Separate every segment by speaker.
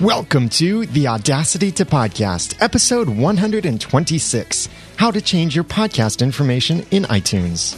Speaker 1: Welcome to the Audacity to Podcast, episode 126 How to Change Your Podcast Information in iTunes.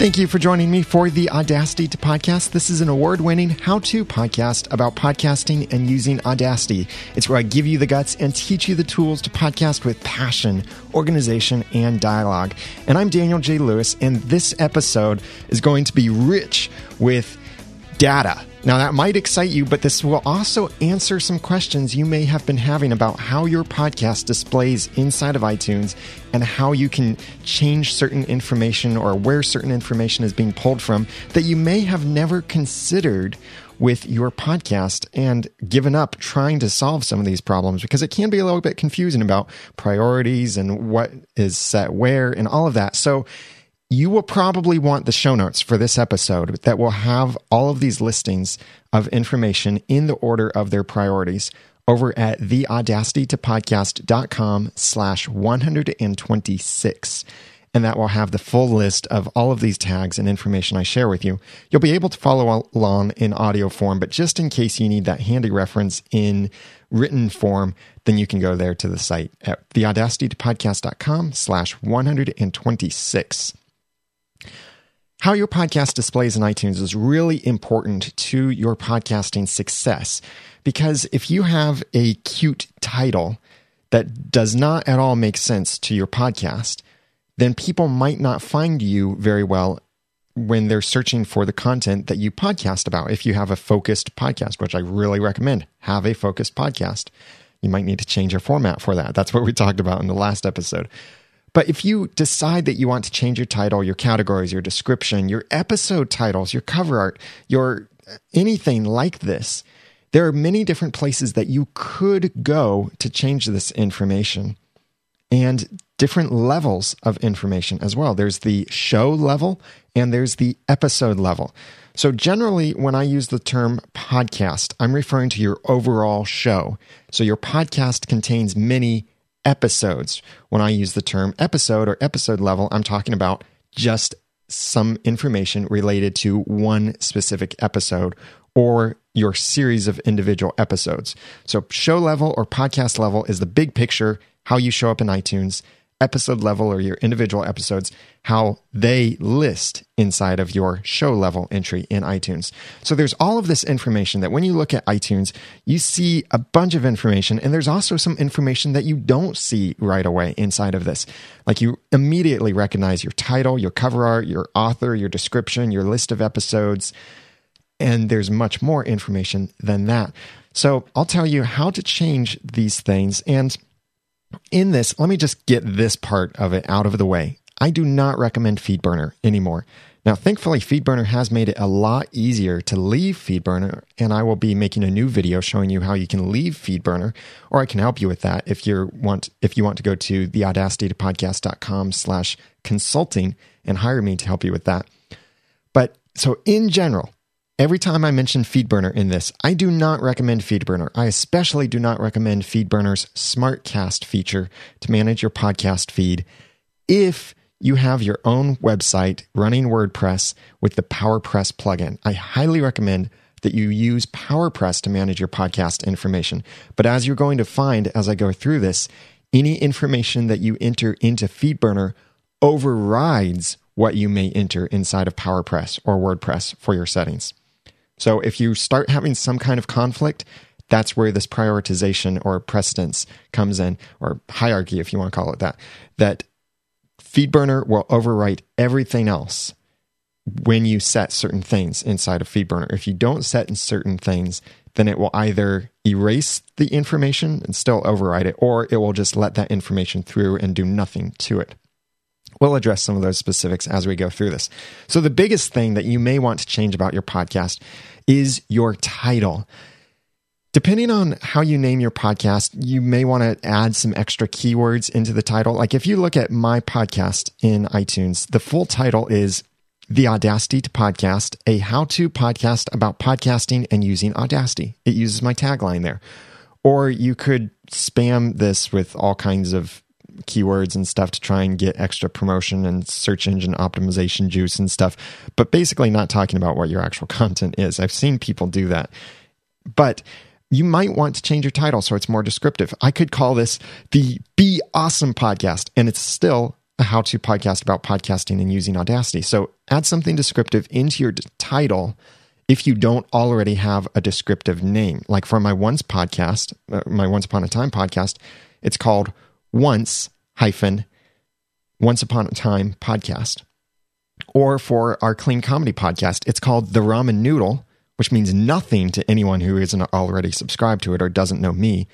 Speaker 1: Thank you for joining me for the Audacity to Podcast. This is an award winning how to podcast about podcasting and using Audacity. It's where I give you the guts and teach you the tools to podcast with passion, organization, and dialogue. And I'm Daniel J. Lewis, and this episode is going to be rich with data. Now, that might excite you, but this will also answer some questions you may have been having about how your podcast displays inside of iTunes and how you can change certain information or where certain information is being pulled from that you may have never considered with your podcast and given up trying to solve some of these problems because it can be a little bit confusing about priorities and what is set where and all of that. So, you will probably want the show notes for this episode that will have all of these listings of information in the order of their priorities over at theaudacitytopodcast.com slash 126 and that will have the full list of all of these tags and information I share with you. You'll be able to follow along in audio form, but just in case you need that handy reference in written form, then you can go there to the site at theaudacitytopodcast.com slash 126. How your podcast displays in iTunes is really important to your podcasting success because if you have a cute title that does not at all make sense to your podcast, then people might not find you very well when they're searching for the content that you podcast about. If you have a focused podcast, which I really recommend, have a focused podcast. You might need to change your format for that. That's what we talked about in the last episode. But if you decide that you want to change your title, your categories, your description, your episode titles, your cover art, your uh, anything like this, there are many different places that you could go to change this information and different levels of information as well. There's the show level and there's the episode level. So, generally, when I use the term podcast, I'm referring to your overall show. So, your podcast contains many episodes. When I use the term episode or episode level, I'm talking about just some information related to one specific episode or your series of individual episodes. So, show level or podcast level is the big picture, how you show up in iTunes episode level or your individual episodes, how they list inside of your show level entry in iTunes. So there's all of this information that when you look at iTunes, you see a bunch of information, and there's also some information that you don't see right away inside of this. Like you immediately recognize your title, your cover art, your author, your description, your list of episodes, and there's much more information than that. So I'll tell you how to change these things and in this, let me just get this part of it out of the way. I do not recommend FeedBurner anymore. Now, thankfully, FeedBurner has made it a lot easier to leave FeedBurner, and I will be making a new video showing you how you can leave FeedBurner, or I can help you with that if you want if you want to go to theaudacitytopodcast.com slash consulting and hire me to help you with that. But so in general, Every time I mention FeedBurner in this, I do not recommend FeedBurner. I especially do not recommend FeedBurner's SmartCast feature to manage your podcast feed if you have your own website running WordPress with the PowerPress plugin. I highly recommend that you use PowerPress to manage your podcast information. But as you're going to find as I go through this, any information that you enter into FeedBurner overrides what you may enter inside of PowerPress or WordPress for your settings. So if you start having some kind of conflict, that's where this prioritization or precedence comes in, or hierarchy, if you want to call it that. That FeedBurner will overwrite everything else when you set certain things inside of FeedBurner. If you don't set in certain things, then it will either erase the information and still override it, or it will just let that information through and do nothing to it. We'll address some of those specifics as we go through this. So, the biggest thing that you may want to change about your podcast is your title. Depending on how you name your podcast, you may want to add some extra keywords into the title. Like if you look at my podcast in iTunes, the full title is The Audacity to Podcast, a how to podcast about podcasting and using Audacity. It uses my tagline there. Or you could spam this with all kinds of keywords and stuff to try and get extra promotion and search engine optimization juice and stuff, but basically not talking about what your actual content is. I've seen people do that. But you might want to change your title so it's more descriptive. I could call this the Be Awesome podcast, and it's still a how to podcast about podcasting and using Audacity. So add something descriptive into your title if you don't already have a descriptive name. Like for my Once podcast, uh, my Once Upon a Time podcast, it's called Once hyphen Once Upon a Time podcast. Or for our clean comedy podcast, it's called The Ramen Noodle, which means nothing to anyone who isn't already subscribed to it or doesn't know me,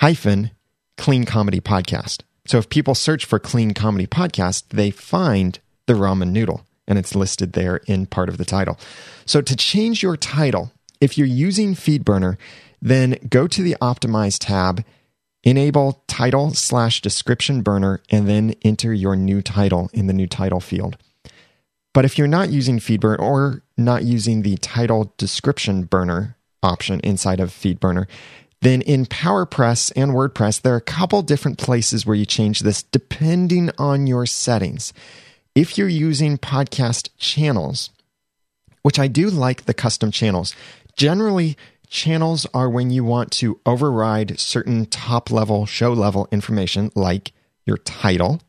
Speaker 1: hyphen clean comedy podcast. So if people search for clean comedy podcast, they find the ramen noodle and it's listed there in part of the title. So to change your title, if you're using FeedBurner, then go to the Optimize tab, enable title slash description burner, and then enter your new title in the new title field. But if you're not using FeedBurner or not using the title description burner option inside of FeedBurner, then in PowerPress and WordPress, there are a couple different places where you change this depending on your settings. If you're using podcast channels, which I do like the custom channels, generally, channels are when you want to override certain top level, show level information like your title,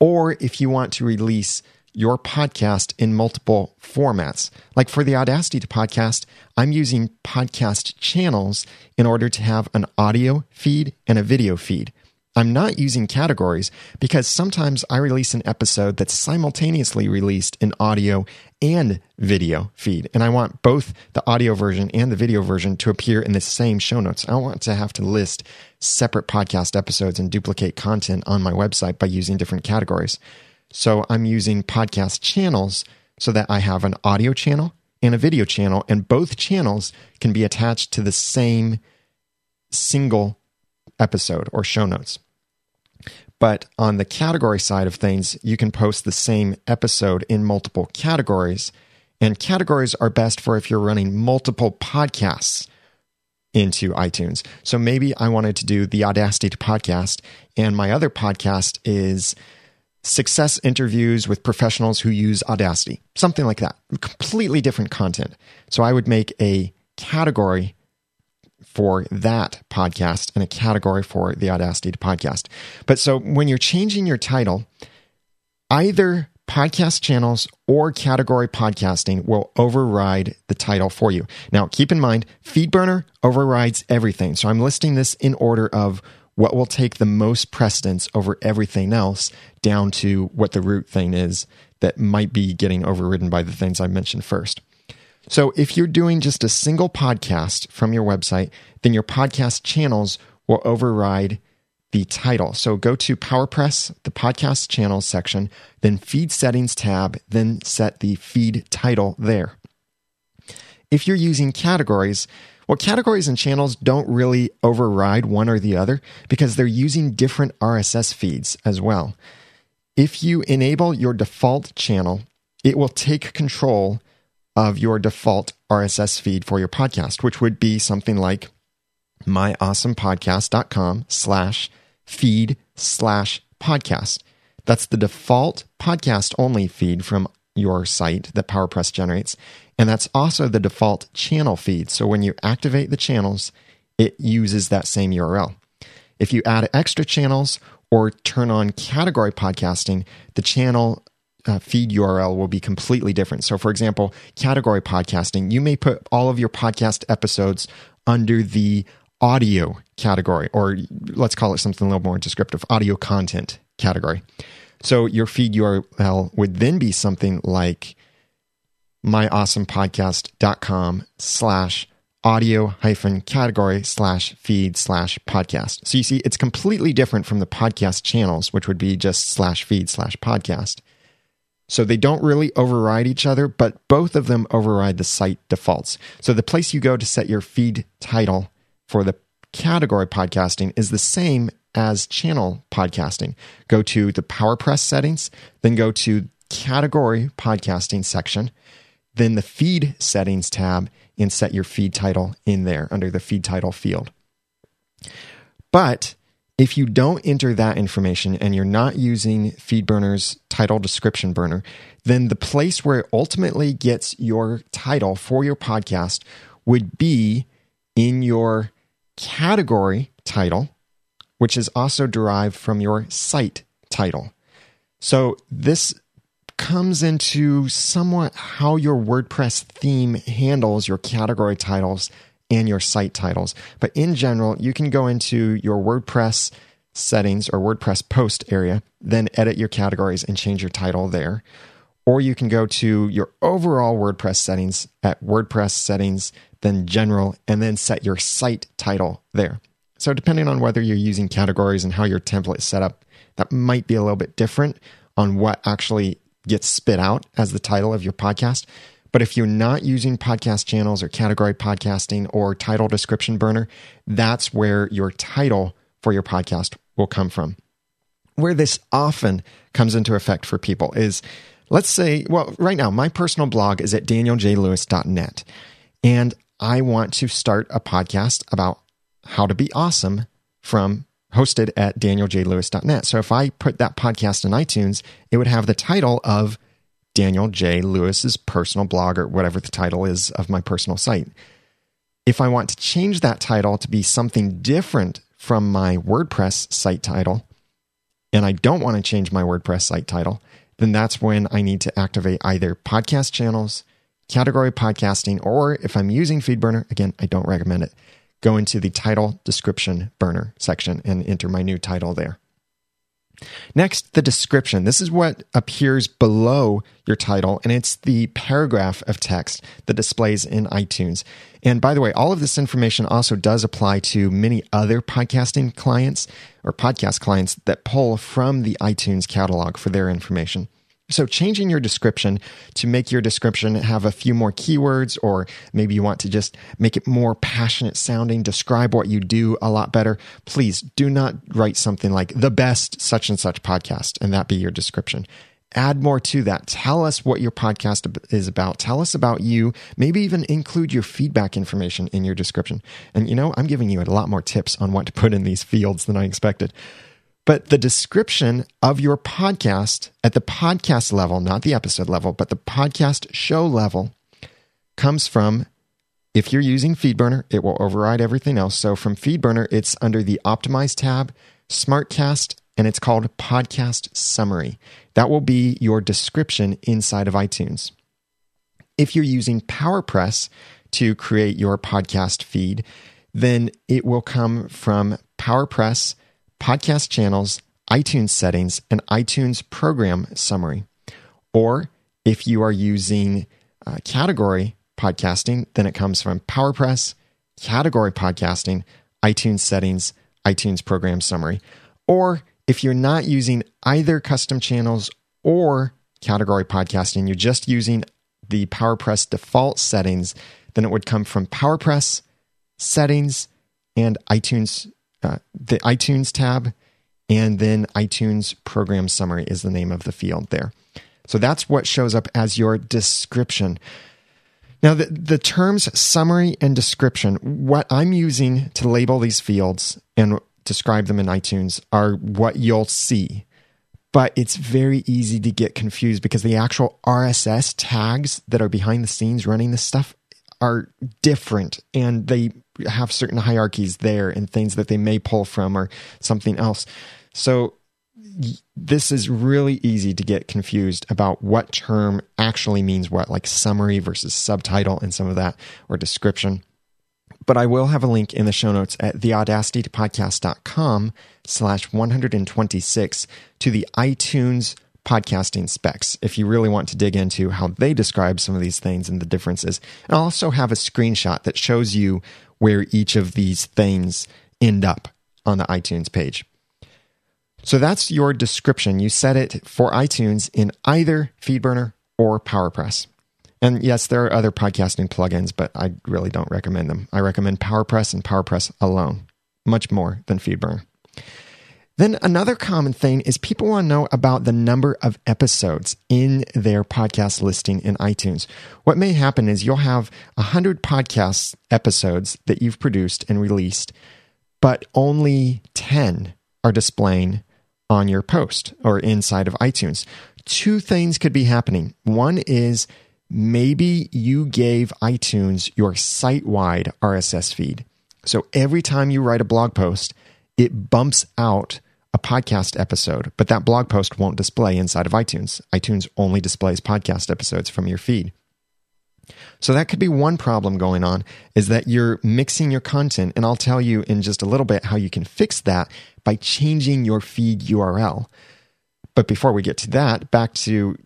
Speaker 1: or if you want to release your podcast in multiple formats. Like for the Audacity to podcast, I'm using podcast channels in order to have an audio feed and a video feed. I'm not using categories because sometimes I release an episode that's simultaneously released in audio and video feed. And I want both the audio version and the video version to appear in the same show notes. I don't want to have to list separate podcast episodes and duplicate content on my website by using different categories. So I'm using podcast channels so that I have an audio channel and a video channel, and both channels can be attached to the same single episode or show notes. But on the category side of things, you can post the same episode in multiple categories. And categories are best for if you're running multiple podcasts into iTunes. So maybe I wanted to do the Audacity to podcast, and my other podcast is success interviews with professionals who use Audacity, something like that. Completely different content. So I would make a category for that podcast and a category for the Audacity podcast. But so when you're changing your title, either podcast channels or category podcasting will override the title for you. Now, keep in mind, FeedBurner overrides everything. So I'm listing this in order of what will take the most precedence over everything else down to what the root thing is that might be getting overridden by the things I mentioned first. So if you're doing just a single podcast from your website, then your podcast channels will override the title. So go to PowerPress, the podcast channels section, then feed settings tab, then set the feed title there. If you're using categories, well, categories and channels don't really override one or the other because they're using different RSS feeds as well. If you enable your default channel, it will take control of your default RSS feed for your podcast, which would be something like myawesomepodcast.com slash feed slash podcast. That's the default podcast only feed from your site that PowerPress generates. And that's also the default channel feed. So when you activate the channels, it uses that same URL. If you add extra channels or turn on category podcasting, the channel uh, feed URL will be completely different. So, for example, category podcasting, you may put all of your podcast episodes under the audio category, or let's call it something a little more descriptive audio content category. So, your feed URL would then be something like myawesomepodcast.com slash audio hyphen category slash feed slash podcast. So you see, it's completely different from the podcast channels, which would be just slash feed slash podcast. So they don't really override each other, but both of them override the site defaults. So the place you go to set your feed title for the category podcasting is the same as channel podcasting. Go to the PowerPress settings, then go to category podcasting section, then the feed settings tab, and set your feed title in there under the feed title field. But If you don't enter that information and you're not using FeedBurner's title description burner, then the place where it ultimately gets your title for your podcast would be in your category title, which is also derived from your site title. So this comes into somewhat how your WordPress theme handles your category titles and your site titles. But in general, you can go into your WordPress settings or WordPress post area, then edit your categories and change your title there. Or you can go to your overall WordPress settings at WordPress settings, then general, and then set your site title there. So, depending on whether you're using categories and how your template is set up, that might be a little bit different on what actually gets spit out as the title of your podcast. But if you're not using podcast channels or category podcasting or title description burner, that's where your title for your podcast will come from. Where this often comes into effect for people is let's say, well, right now, my personal blog is at danieljlewis.net. And I want to start a podcast about how to be awesome from hosted at danieljlewis.net. So if I put that podcast in iTunes, it would have the title of Daniel J. Lewis's personal blog or whatever the title is of my personal site. If I want to change that title to be something different from my WordPress site title, and I don't want to change my WordPress site title, then that's when I need to activate either podcast channels, category podcasting, or if I'm using FeedBurner, again, I don't recommend it, go into the title description burner section and enter my new title there. Next, the description. This is what appears below your title, and it's the paragraph of text that displays in iTunes. And by the way, all of this information also does apply to many other podcasting clients or podcast clients that pull from the iTunes catalog for their information. So, changing your description to make your description have a few more keywords, or maybe you want to just make it more passionate sounding, describe what you do a lot better, please do not write something like the best such and such podcast and that be your description. Add more to that. Tell us what your podcast is about. Tell us about you. Maybe even include your feedback information in your description. And you know, I'm giving you a lot more tips on what to put in these fields than I expected. But the description of your podcast at the podcast level, not the episode level, but the podcast show level, comes from if you're using FeedBurner, it will override everything else. So from FeedBurner, it's under the Optimize tab, Smartcast, and it's called Podcast Summary. That will be your description inside of iTunes. If you're using PowerPress to create your podcast feed, then it will come from PowerPress podcast channels, iTunes settings, and iTunes program summary. Or if you are using uh, category podcasting, then it comes from PowerPress, category podcasting, iTunes settings, iTunes program summary. Or if you're not using either custom channels or category podcasting, you're just using the PowerPress default settings, then it would come from PowerPress, settings, and iTunes uh, the iTunes tab, and then iTunes program summary is the name of the field there. So that's what shows up as your description. Now, the, the terms summary and description, what I'm using to label these fields and describe them in iTunes are what you'll see. But it's very easy to get confused because the actual RSS tags that are behind the scenes running this stuff are different and they have certain hierarchies there and things that they may pull from or something else. So this is really easy to get confused about what term actually means what, like summary versus subtitle and some of that, or description. But I will have a link in the show notes at theaudacitypodcast.com slash 126 to the iTunes podcasting specs if you really want to dig into how they describe some of these things and the differences. And I'll also have a screenshot that shows you where each of these things end up on the iTunes page. So that's your description. You set it for iTunes in either FeedBurner or PowerPress. And yes, there are other podcasting plugins, but I really don't recommend them. I recommend PowerPress and PowerPress alone, much more than FeedBurner. Then another common thing is people want to know about the number of episodes in their podcast listing in iTunes. What may happen is you'll have 100 podcast episodes that you've produced and released, but only 10 are displaying on your post or inside of iTunes. Two things could be happening. One is maybe you gave iTunes your site wide RSS feed. So every time you write a blog post, it bumps out a podcast episode, but that blog post won't display inside of iTunes. iTunes only displays podcast episodes from your feed. So that could be one problem going on is that you're mixing your content. And I'll tell you in just a little bit how you can fix that by changing your feed URL. But before we get to that, back to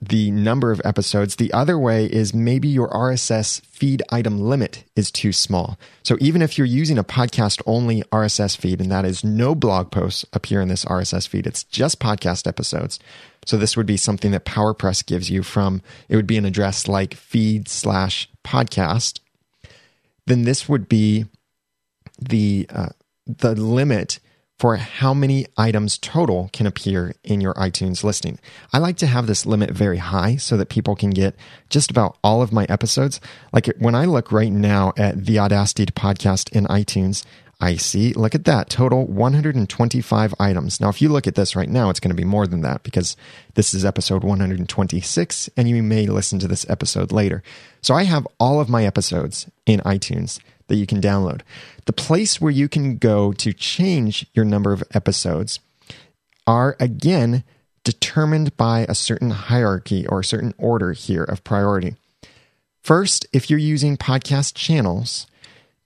Speaker 1: the number of episodes. The other way is maybe your RSS feed item limit is too small. So even if you're using a podcast only RSS feed, and that is no blog posts appear in this RSS feed, it's just podcast episodes. So this would be something that PowerPress gives you from, it would be an address like feed slash podcast. Then this would be the, uh, the limit for how many items total can appear in your iTunes listing. I like to have this limit very high so that people can get just about all of my episodes. Like when I look right now at the Audacity podcast in iTunes, I see, look at that, total 125 items. Now, if you look at this right now, it's going to be more than that because this is episode 126 and you may listen to this episode later. So I have all of my episodes in iTunes that you can download. The place where you can go to change your number of episodes are again determined by a certain hierarchy or a certain order here of priority. First, if you're using podcast channels,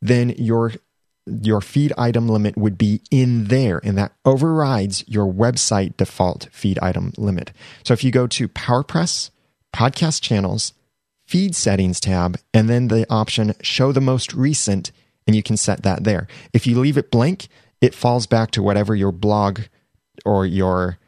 Speaker 1: then your your feed item limit would be in there, and that overrides your website default feed item limit. So if you go to PowerPress, podcast channels, feed settings tab, and then the option show the most recent, and you can set that there. If you leave it blank, it falls back to whatever your blog or your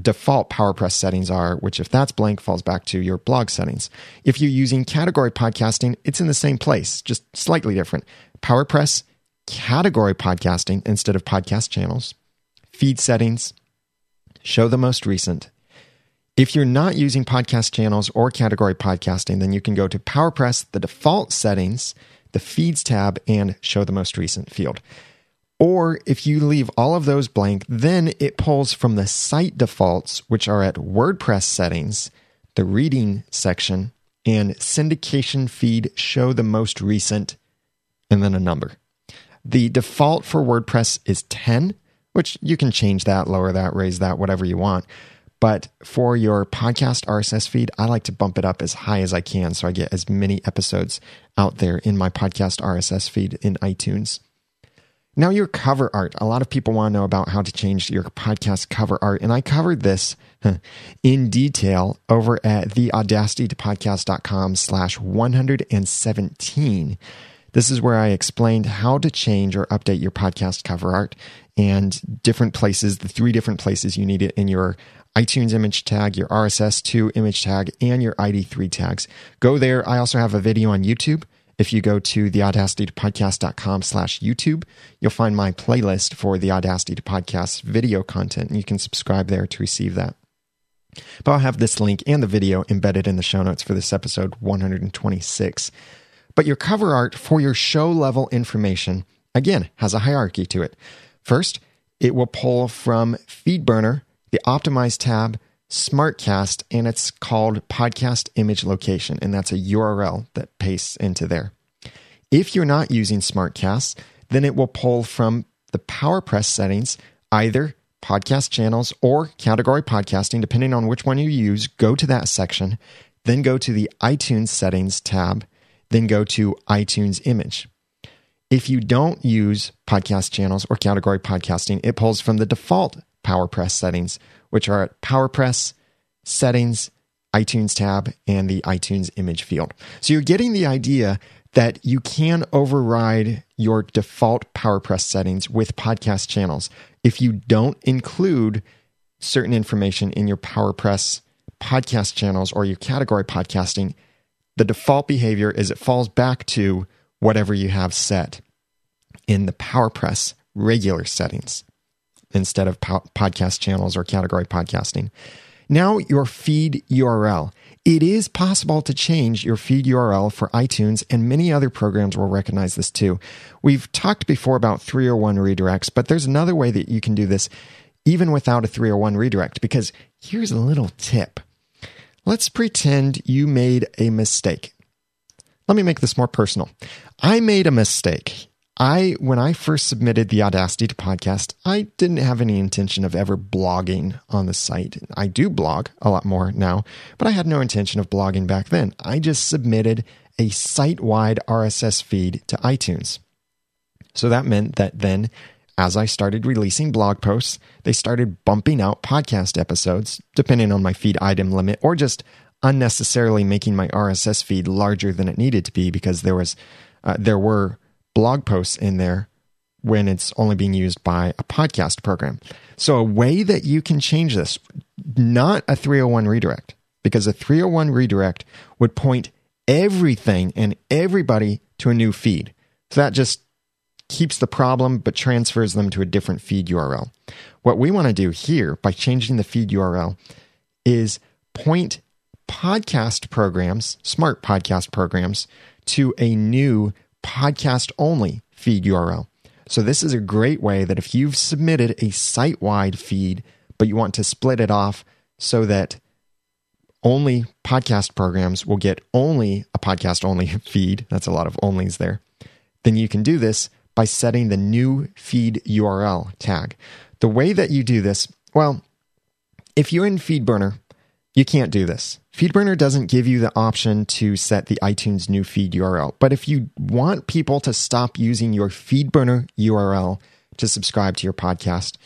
Speaker 1: default PowerPress settings are, which if that's blank falls back to your blog settings. If you're using category podcasting, it's in the same place, just slightly different. PowerPress category podcasting instead of podcast channels, feed settings, show the most recent, if you're not using podcast channels or category podcasting, then you can go to PowerPress, the default settings, the feeds tab, and show the most recent field. Or if you leave all of those blank, then it pulls from the site defaults, which are at WordPress settings, the reading section, and syndication feed show the most recent, and then a number. The default for WordPress is 10, which you can change that, lower that, raise that, whatever you want. But for your podcast RSS feed, I like to bump it up as high as I can so I get as many episodes out there in my podcast RSS feed in iTunes. Now, your cover art. A lot of people want to know about how to change your podcast cover art, and I covered this in detail over at theaudacitytopodcast.com slash 117. This is where I explained how to change or update your podcast cover art and different places, the three different places you need it in your iTunes image tag, your RSS2 image tag, and your ID3 tags. Go there. I also have a video on YouTube. If you go to theaudacitytopodcast.com slash YouTube, you'll find my playlist for the Audacity to Podcast video content, and you can subscribe there to receive that. But I'll have this link and the video embedded in the show notes for this episode 126. But your cover art for your show level information, again, has a hierarchy to it. First, it will pull from FeedBurner the Optimize tab, Smartcast, and it's called Podcast Image Location, and that's a URL that pastes into there. If you're not using Smartcast, then it will pull from the PowerPress settings, either podcast channels or category podcasting, depending on which one you use. Go to that section, then go to the iTunes settings tab, then go to iTunes image. If you don't use podcast channels or category podcasting, it pulls from the default PowerPress settings, which are at PowerPress settings, iTunes tab, and the iTunes image field. So you're getting the idea that you can override your default PowerPress settings with podcast channels if you don't include certain information in your PowerPress podcast channels or your category podcasting. The default behavior is it falls back to whatever you have set in the PowerPress regular settings instead of po- podcast channels or category podcasting. Now, your feed URL. It is possible to change your feed URL for iTunes, and many other programs will recognize this too. We've talked before about 301 redirects, but there's another way that you can do this even without a 301 redirect, because here's a little tip. Let's pretend you made a mistake. Let me make this more personal. I made a mistake. I, when I first submitted the Audacity to podcast, I didn't have any intention of ever blogging on the site. I do blog a lot more now, but I had no intention of blogging back then. I just submitted a site wide RSS feed to iTunes. So that meant that then, as I started releasing blog posts, they started bumping out podcast episodes, depending on my feed item limit, or just unnecessarily making my RSS feed larger than it needed to be because there was uh, there were blog posts in there when it's only being used by a podcast program. So, a way that you can change this, not a 301 redirect, because a 301 redirect would point everything and everybody to a new feed. So, that just keeps the problem but transfers them to a different feed URL. What we want to do here by changing the feed URL is point podcast programs, smart podcast programs, to a new podcast only feed URL. So, this is a great way that if you've submitted a site wide feed, but you want to split it off so that only podcast programs will get only a podcast only feed, that's a lot of onlys there, then you can do this by setting the new feed URL tag. The way that you do this, well, if you're in FeedBurner, you can't do this. FeedBurner doesn't give you the option to set the iTunes new feed URL. But if you want people to stop using your FeedBurner URL to subscribe to your podcast,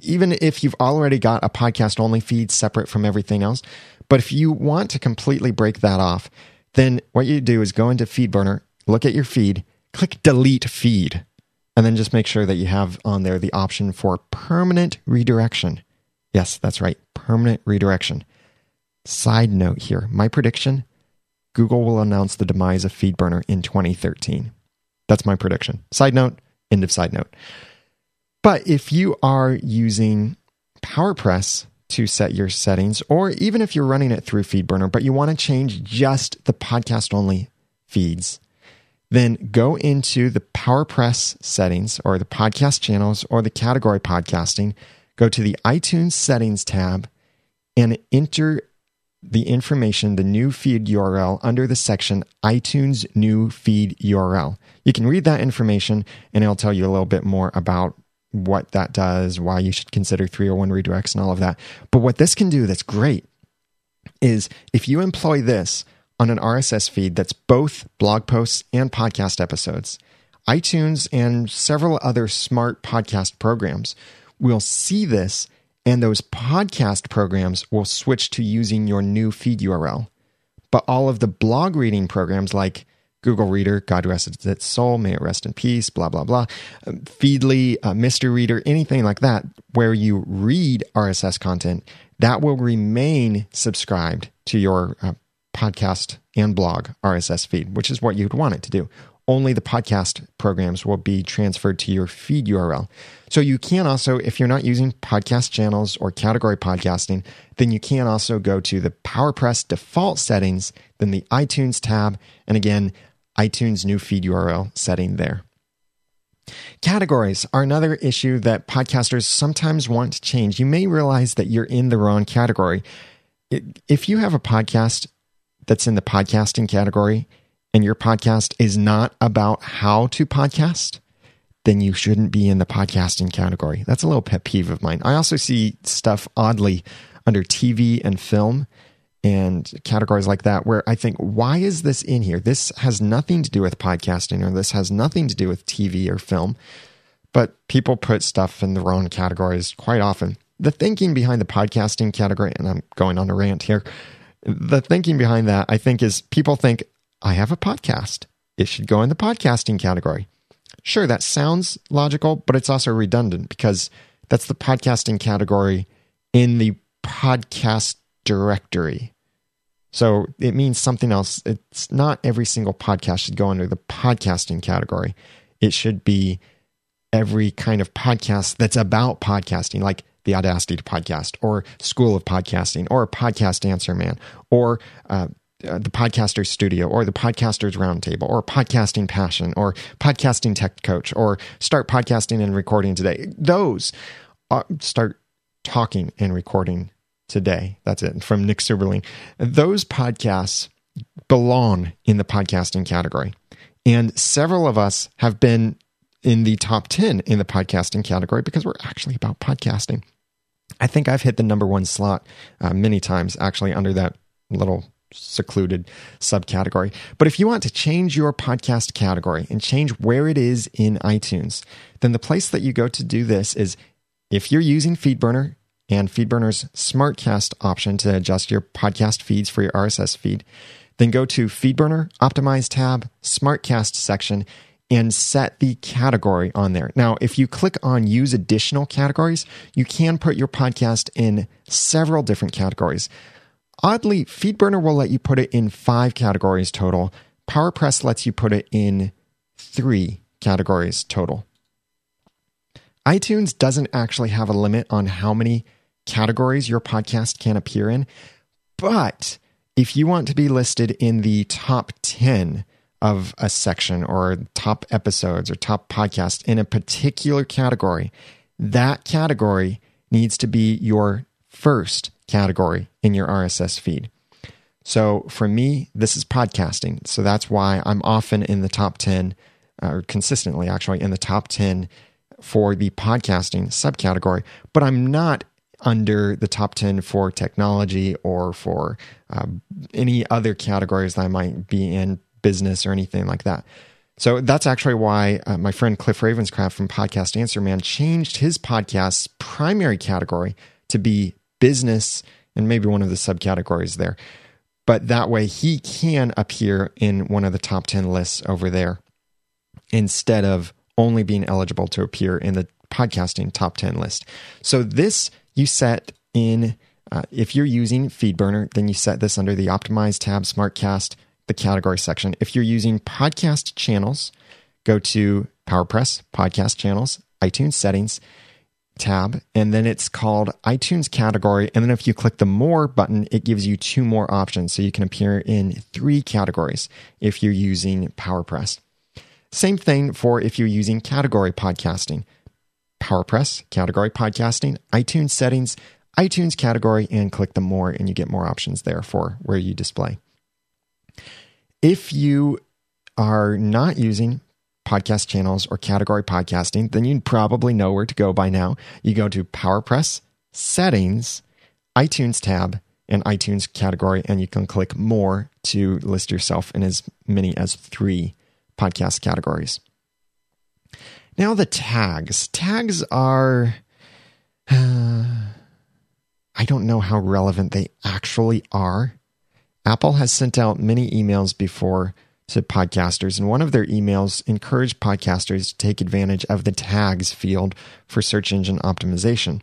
Speaker 1: even if you've already got a podcast only feed separate from everything else, but if you want to completely break that off, then what you do is go into FeedBurner, look at your feed, click delete feed, and then just make sure that you have on there the option for permanent redirection. Yes, that's right, permanent redirection. Side note here my prediction Google will announce the demise of FeedBurner in 2013. That's my prediction. Side note, end of side note. But if you are using PowerPress to set your settings, or even if you're running it through FeedBurner, but you want to change just the podcast only feeds, then go into the PowerPress settings or the podcast channels or the category podcasting, go to the iTunes settings tab, and enter the information, the new feed URL under the section iTunes new feed URL. You can read that information and it'll tell you a little bit more about what that does, why you should consider 301 redirects and all of that. But what this can do that's great is if you employ this on an RSS feed that's both blog posts and podcast episodes, iTunes and several other smart podcast programs will see this and those podcast programs will switch to using your new feed URL. But all of the blog reading programs like Google Reader, God rest its soul, may it rest in peace, blah, blah, blah, um, Feedly, uh, Mr. Reader, anything like that, where you read RSS content, that will remain subscribed to your uh, podcast and blog RSS feed, which is what you'd want it to do only the podcast programs will be transferred to your feed URL. So you can also, if you're not using podcast channels or category podcasting, then you can also go to the PowerPress default settings, then the iTunes tab, and again, iTunes new feed URL setting there. Categories are another issue that podcasters sometimes want to change. You may realize that you're in the wrong category. If you have a podcast that's in the podcasting category, and your podcast is not about how to podcast, then you shouldn't be in the podcasting category. That's a little pet peeve of mine. I also see stuff oddly under TV and film and categories like that where I think, why is this in here? This has nothing to do with podcasting or this has nothing to do with TV or film. But people put stuff in the wrong categories quite often. The thinking behind the podcasting category, and I'm going on a rant here, the thinking behind that, I think, is people think, I have a podcast. It should go in the podcasting category. Sure, that sounds logical, but it's also redundant because that's the podcasting category in the podcast directory. So it means something else. It's not every single podcast should go under the podcasting category. It should be every kind of podcast that's about podcasting, like the Audacity to Podcast, or School of Podcasting, or Podcast Answer Man, or uh, uh, the Podcaster's Studio, or the Podcaster's Roundtable, or Podcasting Passion, or Podcasting Tech Coach, or Start Podcasting and Recording Today. Those are, start talking and recording today. That's it from Nick Seuberling. Those podcasts belong in the podcasting category. And several of us have been in the top 10 in the podcasting category because we're actually about podcasting. I think I've hit the number one slot uh, many times, actually, under that little secluded subcategory. But if you want to change your podcast category and change where it is in iTunes, then the place that you go to do this is if you're using FeedBurner and FeedBurner's SmartCast option to adjust your podcast feeds for your RSS feed, then go to FeedBurner, Optimize tab, SmartCast section, and set the category on there. Now, if you click on use additional categories, you can put your podcast in several different categories. Oddly, FeedBurner will let you put it in five categories total. PowerPress lets you put it in three categories total. iTunes doesn't actually have a limit on how many categories your podcast can appear in, but if you want to be listed in the top 10 of a section or top episodes or top podcasts in a particular category, that category needs to be your first category in your RSS feed. So for me, this is podcasting. So that's why I'm often in the top 10, or consistently actually in the top 10 for the podcasting subcategory, but I'm not under the top 10 for technology or for um, any other categories that I might be in, business or anything like that. So that's actually why uh, my friend Cliff Ravenscraft from Podcast Answer Man changed his podcast's primary category to be business and maybe one of the subcategories there. But that way he can appear in one of the top 10 lists over there instead of only being eligible to appear in the podcasting top 10 list. So this you set in, uh, if you're using FeedBurner, then you set this under the Optimize tab, SmartCast, the category section. If you're using podcast channels, go to PowerPress, podcast channels, iTunes settings tab, and then it's called iTunes category. And then if you click the more button, it gives you two more options. So you can appear in three categories if you're using PowerPress. Same thing for if you're using category podcasting. PowerPress, category podcasting, iTunes settings, iTunes category, and click the more, and you get more options there for where you display. If you are not using podcast channels or category podcasting, then you probably know where to go by now. You go to PowerPress, Settings, iTunes tab, and iTunes category, and you can click more to list yourself in as many as three podcast categories. Now, the tags. Tags are. Uh, I don't know how relevant they actually are. Apple has sent out many emails before to podcasters, and one of their emails encouraged podcasters to take advantage of the tags field for search engine optimization.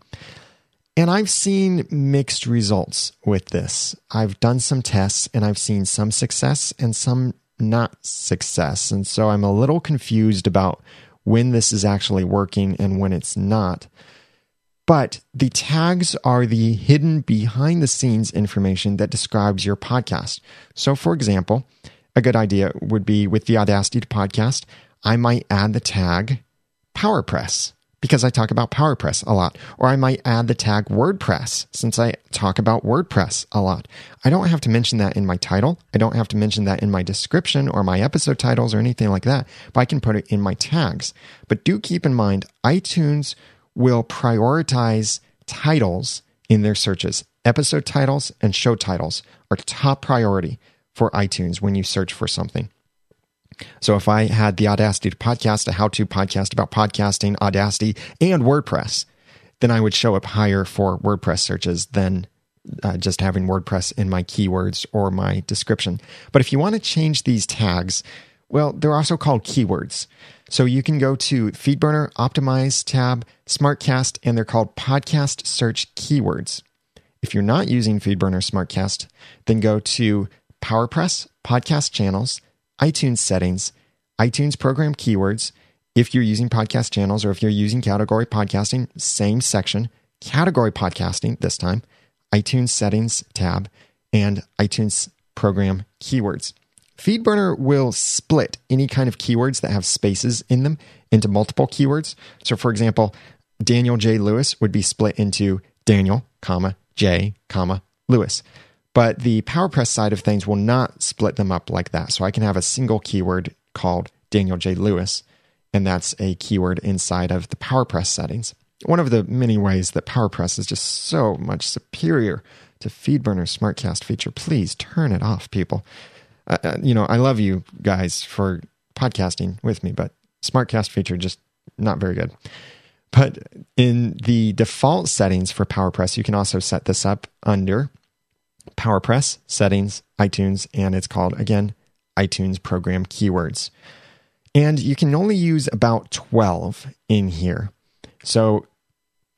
Speaker 1: And I've seen mixed results with this. I've done some tests and I've seen some success and some not success. And so I'm a little confused about when this is actually working and when it's not. But the tags are the hidden behind the scenes information that describes your podcast. So, for example, a good idea would be with the Audacity to podcast, I might add the tag PowerPress because I talk about PowerPress a lot. Or I might add the tag WordPress since I talk about WordPress a lot. I don't have to mention that in my title. I don't have to mention that in my description or my episode titles or anything like that, but I can put it in my tags. But do keep in mind, iTunes will prioritize titles in their searches. Episode titles and show titles are top priority for iTunes when you search for something. So if I had the Audacity to podcast, a how to podcast about podcasting, Audacity, and WordPress, then I would show up higher for WordPress searches than uh, just having WordPress in my keywords or my description. But if you want to change these tags, well, they're also called keywords. So you can go to FeedBurner, Optimize tab, SmartCast, and they're called podcast search keywords. If you're not using FeedBurner SmartCast, then go to PowerPress, podcast channels, iTunes settings, iTunes program keywords. If you're using podcast channels or if you're using category podcasting, same section, category podcasting this time, iTunes settings tab, and iTunes program keywords. FeedBurner will split any kind of keywords that have spaces in them into multiple keywords. So, for example, Daniel J. Lewis would be split into Daniel, comma, J, comma, Lewis. But the PowerPress side of things will not split them up like that. So I can have a single keyword called Daniel J. Lewis, and that's a keyword inside of the PowerPress settings. One of the many ways that PowerPress is just so much superior to FeedBurner's SmartCast feature. Please turn it off, people. Uh, uh, you know, I love you guys for podcasting with me, but SmartCast feature just not very good. But in the default settings for PowerPress, you can also set this up under PowerPress settings, iTunes, and it's called again iTunes program keywords. And you can only use about 12 in here. So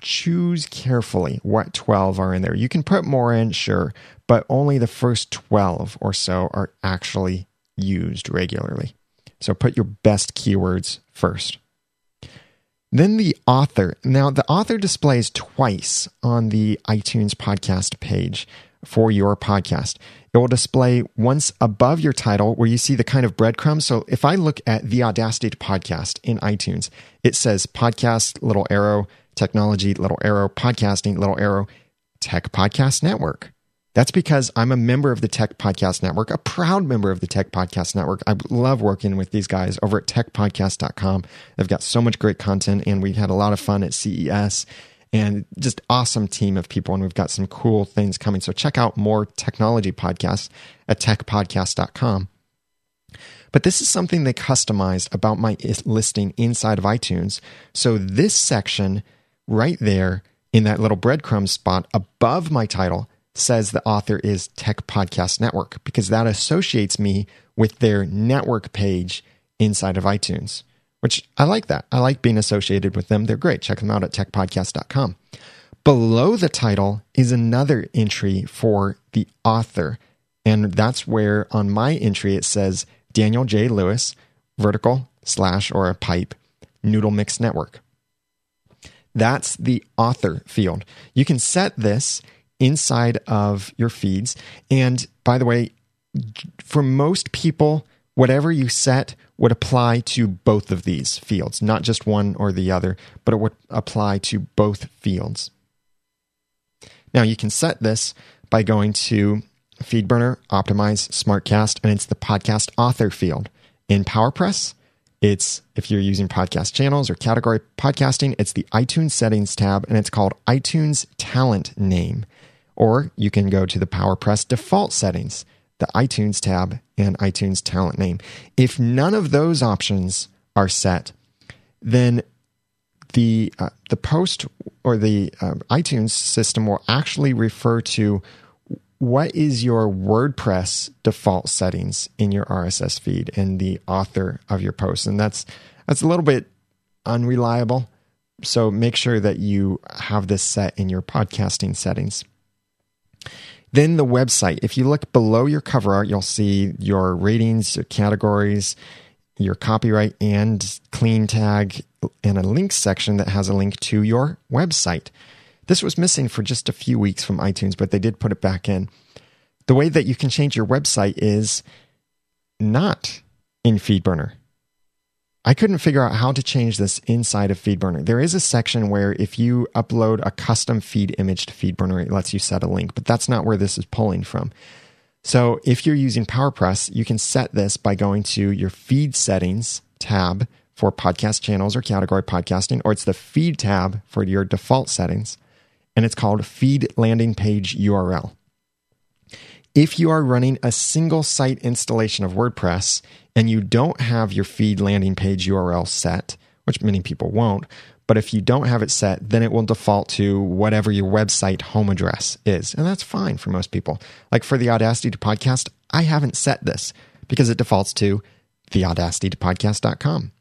Speaker 1: choose carefully what 12 are in there. You can put more in, sure, but only the first 12 or so are actually used regularly. So put your best keywords first. Then the author. Now, the author displays twice on the iTunes podcast page for your podcast. It will display once above your title where you see the kind of breadcrumbs. So if I look at the Audacity Podcast in iTunes, it says podcast, little arrow, technology, little arrow, podcasting, little arrow, tech podcast network. That's because I'm a member of the Tech Podcast Network, a proud member of the Tech Podcast Network. I love working with these guys over at techpodcast.com. They've got so much great content, and we had a lot of fun at CES and just awesome team of people. And we've got some cool things coming. So check out more technology podcasts at techpodcast.com. But this is something they customized about my listing inside of iTunes. So this section right there in that little breadcrumb spot above my title says the author is Tech Podcast Network because that associates me with their network page inside of iTunes which I like that. I like being associated with them. They're great. Check them out at techpodcast.com. Below the title is another entry for the author. And that's where on my entry it says Daniel J. Lewis, vertical slash or a pipe, Noodle Mix Network. That's the author field. You can set this inside of your feeds. And by the way, for most people, whatever you set would apply to both of these fields, not just one or the other, but it would apply to both fields. Now you can set this by going to FeedBurner, Optimize, SmartCast, and it's the podcast author field. In PowerPress, it's if you're using podcast channels or category podcasting, it's the iTunes settings tab and it's called iTunes talent name. Or you can go to the PowerPress default settings the iTunes tab, and iTunes talent name. If none of those options are set, then the uh, the post or the uh, iTunes system will actually refer to what is your WordPress default settings in your RSS feed and the author of your post, and that's that's a little bit unreliable. So make sure that you have this set in your podcasting settings. Then the website. If you look below your cover art, you'll see your ratings, your categories, your copyright, and clean tag, and a links section that has a link to your website. This was missing for just a few weeks from iTunes, but they did put it back in. The way that you can change your website is not in FeedBurner. I couldn't figure out how to change this inside of FeedBurner. There is a section where if you upload a custom feed image to FeedBurner, it lets you set a link, but that's not where this is pulling from. So if you're using PowerPress, you can set this by going to your feed settings tab for podcast channels or category podcasting, or it's the feed tab for your default settings, and it's called feed landing page URL. If you are running a single site installation of WordPress and you don't have your feed landing page URL set, which many people won't, but if you don't have it set, then it will default to whatever your website home address is. And that's fine for most people. Like for the Audacity to Podcast, I haven't set this because it defaults to theaudacitytopodcast.com.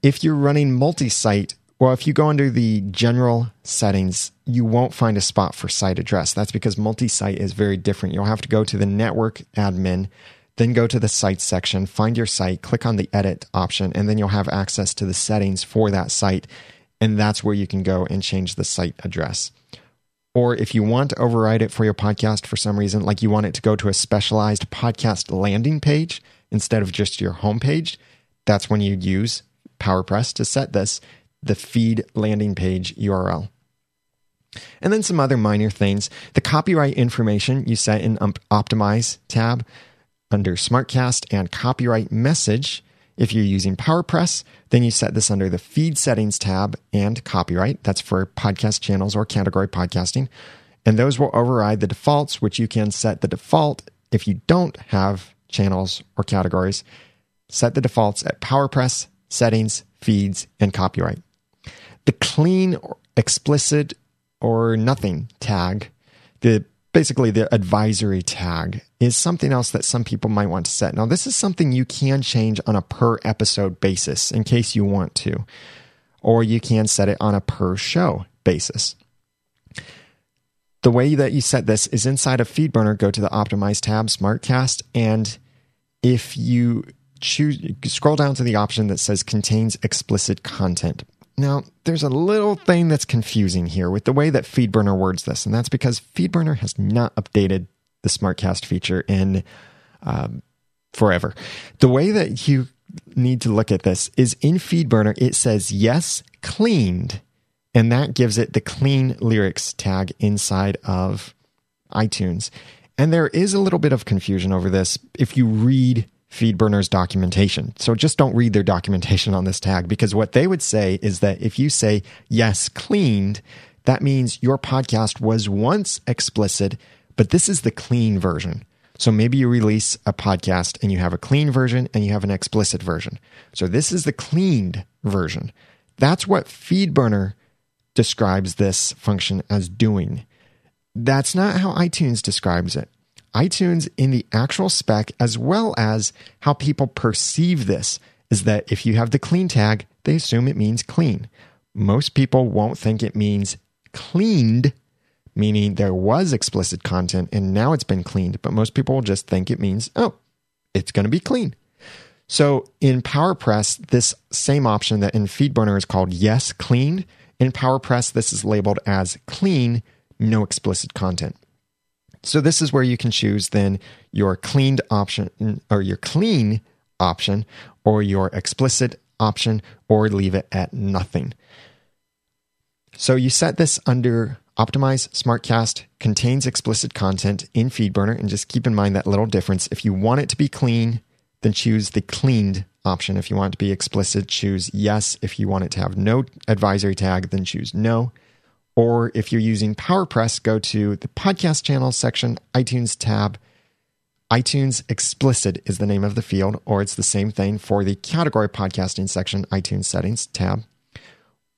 Speaker 1: If you're running multi site well, if you go under the general settings, you won't find a spot for site address. That's because multi site is very different. You'll have to go to the network admin, then go to the site section, find your site, click on the edit option, and then you'll have access to the settings for that site. And that's where you can go and change the site address. Or if you want to override it for your podcast for some reason, like you want it to go to a specialized podcast landing page instead of just your homepage, that's when you use PowerPress to set this, the feed landing page URL. And then some other minor things. The copyright information you set in um, Optimize tab under Smartcast and copyright message. If you're using PowerPress, then you set this under the feed settings tab and copyright. That's for podcast channels or category podcasting. And those will override the defaults, which you can set the default if you don't have channels or categories. Set the defaults at PowerPress, settings, feeds, and copyright. The clean, or explicit, or nothing tag, the basically the advisory tag is something else that some people might want to set. Now, this is something you can change on a per episode basis in case you want to, or you can set it on a per show basis. The way that you set this is inside of FeedBurner, go to the Optimize tab, Smartcast, and if you choose scroll down to the option that says contains explicit content. Now, there's a little thing that's confusing here with the way that FeedBurner words this, and that's because FeedBurner has not updated the SmartCast feature in um, forever. The way that you need to look at this is in FeedBurner, it says yes, cleaned, and that gives it the clean lyrics tag inside of iTunes. And there is a little bit of confusion over this if you read FeedBurner's documentation. So just don't read their documentation on this tag because what they would say is that if you say, yes, cleaned, that means your podcast was once explicit, but this is the clean version. So maybe you release a podcast and you have a clean version and you have an explicit version. So this is the cleaned version. That's what FeedBurner describes this function as doing. That's not how iTunes describes it iTunes in the actual spec, as well as how people perceive this, is that if you have the clean tag, they assume it means clean. Most people won't think it means cleaned, meaning there was explicit content and now it's been cleaned, but most people will just think it means, oh, it's going to be clean. So in PowerPress, this same option that in FeedBurner is called Yes Cleaned, in PowerPress, this is labeled as clean, no explicit content. So this is where you can choose then your cleaned option or your clean option or your explicit option or leave it at nothing. So you set this under Optimize Smartcast contains explicit content in FeedBurner and just keep in mind that little difference. If you want it to be clean, then choose the cleaned option. If you want it to be explicit, choose yes. If you want it to have no advisory tag, then choose no. Or if you're using PowerPress, go to the podcast channel section, iTunes tab. iTunes explicit is the name of the field, or it's the same thing for the category podcasting section, iTunes settings tab.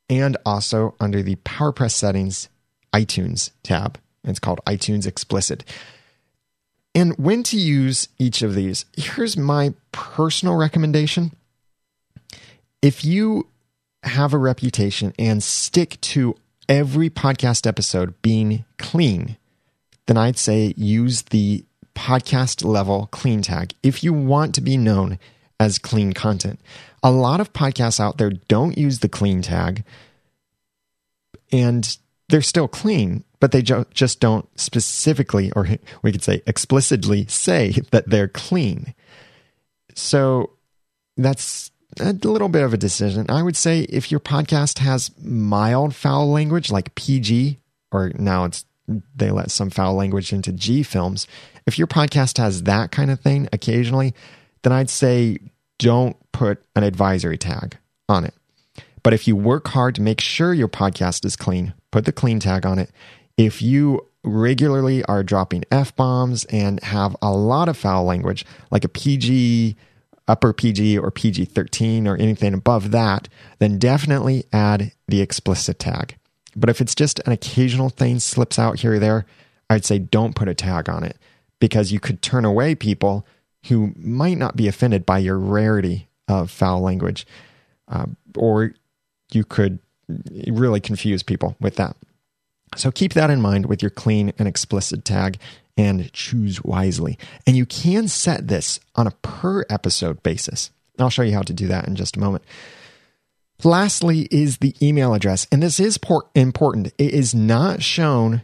Speaker 1: And also under the PowerPress settings, iTunes tab. It's called iTunes explicit. And when to use each of these, here's my personal recommendation. If you have a reputation and stick to every podcast episode being clean, then I'd say use the podcast level clean tag if you want to be known as clean content. A lot of podcasts out there don't use the clean tag and they're still clean, but they just don't specifically, or we could say explicitly, say that they're clean. So that's a little bit of a decision. I would say if your podcast has mild foul language like PG, or now it's they let some foul language into G films. If your podcast has that kind of thing occasionally, then I'd say don't put an advisory tag on it. But if you work hard to make sure your podcast is clean, put the clean tag on it. If you regularly are dropping F bombs and have a lot of foul language, like a PG upper PG or PG 13 or anything above that, then definitely add the explicit tag. But if it's just an occasional thing slips out here or there, I'd say don't put a tag on it because you could turn away people who might not be offended by your rarity of foul language, uh, or you could really confuse people with that. So keep that in mind with your clean and explicit tag and choose wisely. And you can set this on a per episode basis. I'll show you how to do that in just a moment. Lastly, is the email address. And this is important. It is not shown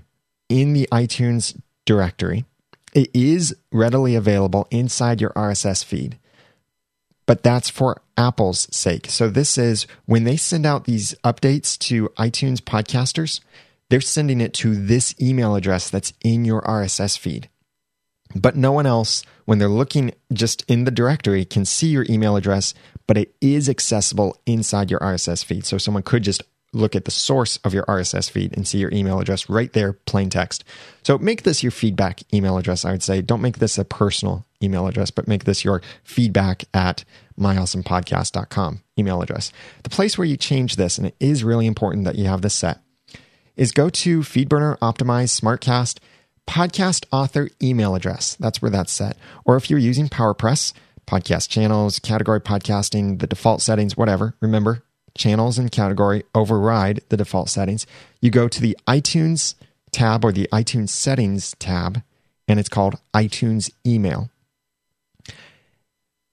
Speaker 1: in the iTunes directory, it is readily available inside your RSS feed. But that's for Apple's sake. So, this is when they send out these updates to iTunes podcasters, they're sending it to this email address that's in your RSS feed. But no one else, when they're looking just in the directory, can see your email address, but it is accessible inside your RSS feed. So someone could just look at the source of your RSS feed and see your email address right there, plain text. So make this your feedback email address, I would say. Don't make this a personal email address, but make this your feedback at myawesomepodcast.com email address. The place where you change this, and it is really important that you have this set, is go to FeedBurner Optimize Smartcast podcast author email address. That's where that's set. Or if you're using PowerPress, podcast channels, category podcasting, the default settings, whatever. Remember, channels and category override the default settings. You go to the iTunes tab or the iTunes settings tab, and it's called iTunes email.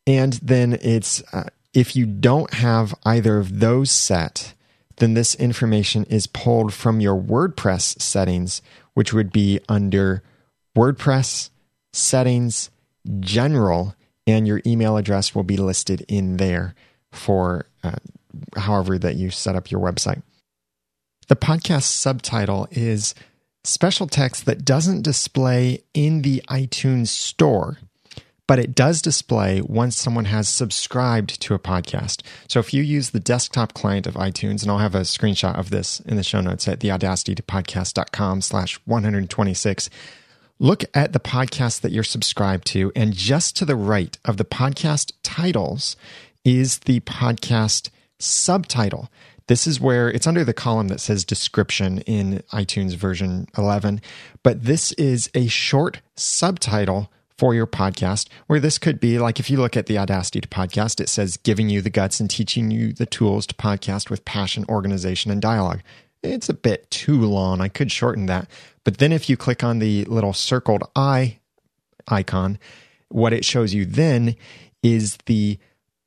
Speaker 1: And then it's uh, if you don't have either of those set, then this information is pulled from your WordPress settings, which would be under WordPress settings, general, and your email address will be listed in there for uh, however that you set up your website. The podcast subtitle is special text that doesn't display in the iTunes store but it does display once someone has subscribed to a podcast. So if you use the desktop client of iTunes, and I'll have a screenshot of this in the show notes at theaudacitytopodcast.com slash 126, look at the podcast that you're subscribed to, and just to the right of the podcast titles is the podcast subtitle. This is where it's under the column that says description in iTunes version 11, but this is a short subtitle for your podcast, where this could be like if you look at the Audacity to Podcast, it says giving you the guts and teaching you the tools to podcast with passion, organization, and dialogue. It's a bit too long. I could shorten that. But then if you click on the little circled eye icon, what it shows you then is the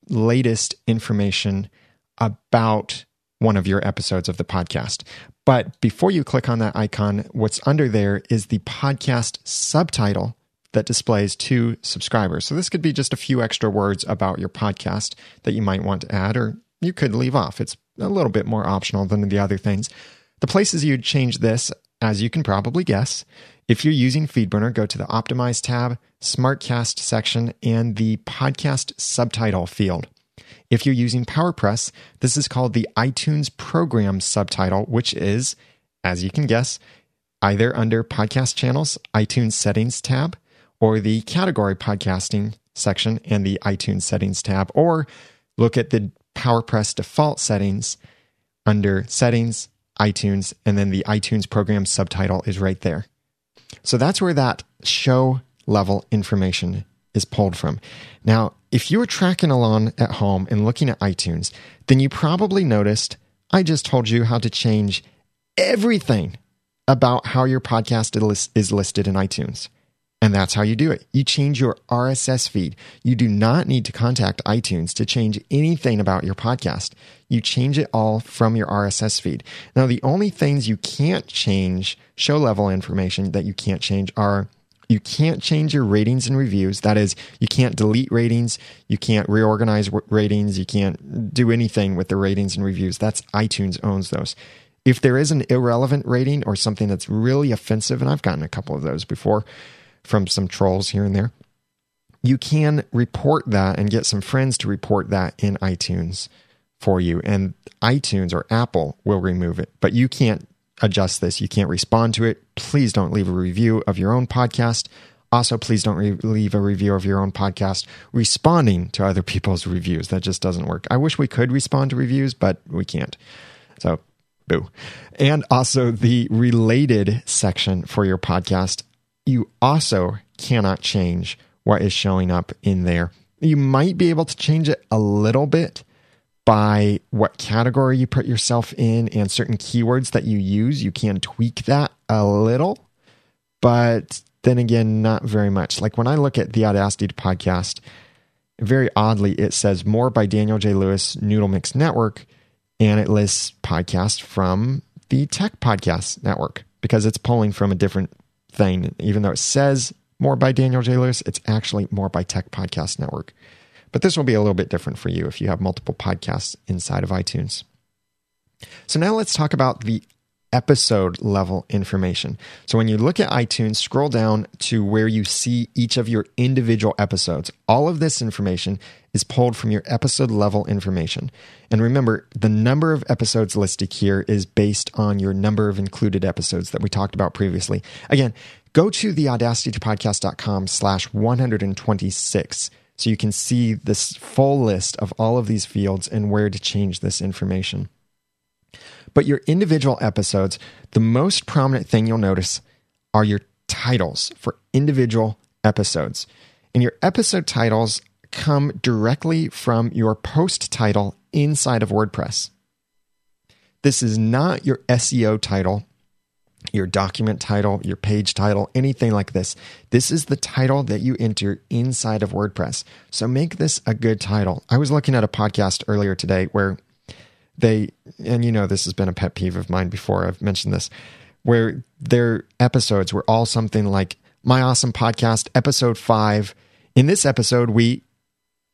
Speaker 1: latest information about one of your episodes of the podcast. But before you click on that icon, what's under there is the podcast subtitle that displays two subscribers. So this could be just a few extra words about your podcast that you might want to add, or you could leave off. It's a little bit more optional than the other things. The places you'd change this, as you can probably guess, if you're using FeedBurner, go to the Optimize tab, Smartcast section, and the podcast subtitle field. If you're using PowerPress, this is called the iTunes Program subtitle, which is, as you can guess, either under Podcast Channels, iTunes Settings tab, or the category podcasting section and the iTunes settings tab, or look at the PowerPress default settings under settings, iTunes, and then the iTunes program subtitle is right there. So that's where that show level information is pulled from. Now, if you were tracking along at home and looking at iTunes, then you probably noticed I just told you how to change everything about how your podcast is listed in iTunes. And that's how you do it. You change your RSS feed. You do not need to contact iTunes to change anything about your podcast. You change it all from your RSS feed. Now, the only things you can't change, show level information that you can't change are you can't change your ratings and reviews. That is, you can't delete ratings. You can't reorganize ratings. You can't do anything with the ratings and reviews. That's iTunes owns those. If there is an irrelevant rating or something that's really offensive, and I've gotten a couple of those before, from some trolls here and there. You can report that and get some friends to report that in iTunes for you. And iTunes or Apple will remove it, but you can't adjust this. You can't respond to it. Please don't leave a review of your own podcast. Also, please don't re- leave a review of your own podcast responding to other people's reviews. That just doesn't work. I wish we could respond to reviews, but we can't. So, boo. And also, the related section for your podcast you also cannot change what is showing up in there. You might be able to change it a little bit by what category you put yourself in and certain keywords that you use. You can tweak that a little, but then again, not very much. Like when I look at the Audacity podcast, very oddly, it says more by Daniel J. Lewis Noodle Mix Network and it lists podcasts from the Tech Podcast Network because it's pulling from a different thing. Even though it says more by Daniel J. Lewis, it's actually more by Tech Podcast Network. But this will be a little bit different for you if you have multiple podcasts inside of iTunes. So now let's talk about the episode level information. So when you look at iTunes, scroll down to where you see each of your individual episodes. All of this information is pulled from your episode level information. And remember, the number of episodes listed here is based on your number of included episodes that we talked about previously. Again, go to the audacitypodcast.com slash 126 so you can see this full list of all of these fields and where to change this information. But your individual episodes, the most prominent thing you'll notice are your titles for individual episodes. And your episode titles come directly from your post title inside of WordPress. This is not your SEO title, your document title, your page title, anything like this. This is the title that you enter inside of WordPress. So make this a good title. I was looking at a podcast earlier today where they and you know this has been a pet peeve of mine before i've mentioned this where their episodes were all something like my awesome podcast episode 5 in this episode we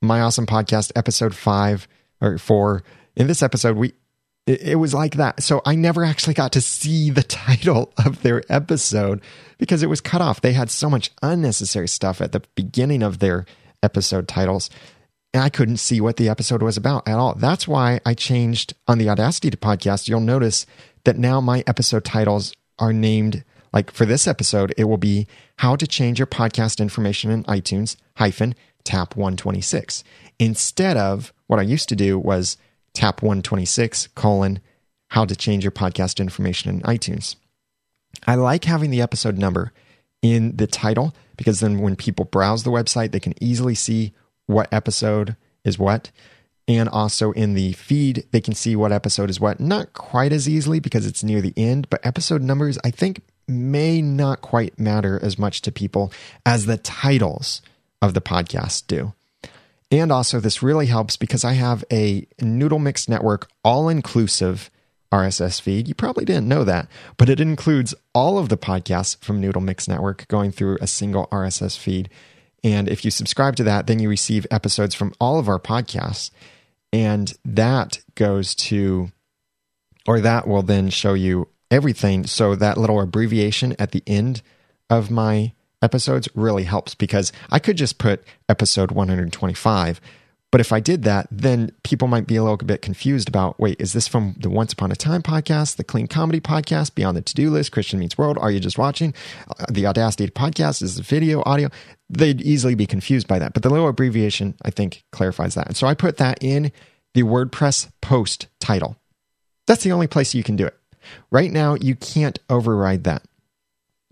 Speaker 1: my awesome podcast episode 5 or 4 in this episode we it, it was like that. So i never actually got to see the title of their episode because it was cut off. They had so much unnecessary stuff at the beginning of their episode titles and I couldn't see what the episode was about at all. That's why I changed on the Audacity to podcast. You'll notice that now my episode titles are named like for this episode, it will be how to change your podcast information in iTunes hyphen tap 126 instead of what I used to do was tap 126 colon how to change your podcast information in iTunes. I like having the episode number in the title because then when people browse the website, they can easily see what episode is what. And also in the feed, they can see what episode is what. Not quite as easily because it's near the end, but episode numbers, I think, may not quite matter as much to people as the titles of the podcast do. And also, this really helps because I have a Noodle Mix Network all inclusive RSS feed. You probably didn't know that, but it includes all of the podcasts from Noodle Mix Network going through a single RSS feed. And if you subscribe to that, then you receive episodes from all of our podcasts. And that goes to, or that will then show you everything. So that little abbreviation at the end of my episodes really helps because I could just put episode 125 but if I did that, then people might be a little bit confused about wait, is this from the Once Upon a Time podcast, the Clean Comedy podcast, Beyond the To Do List, Christian Meets World? Are you just watching? Uh, the Audacity podcast is video, audio. They'd easily be confused by that. But the little abbreviation, I think, clarifies that. And so I put that in the WordPress post title. That's the only place you can do it. Right now, you can't override that.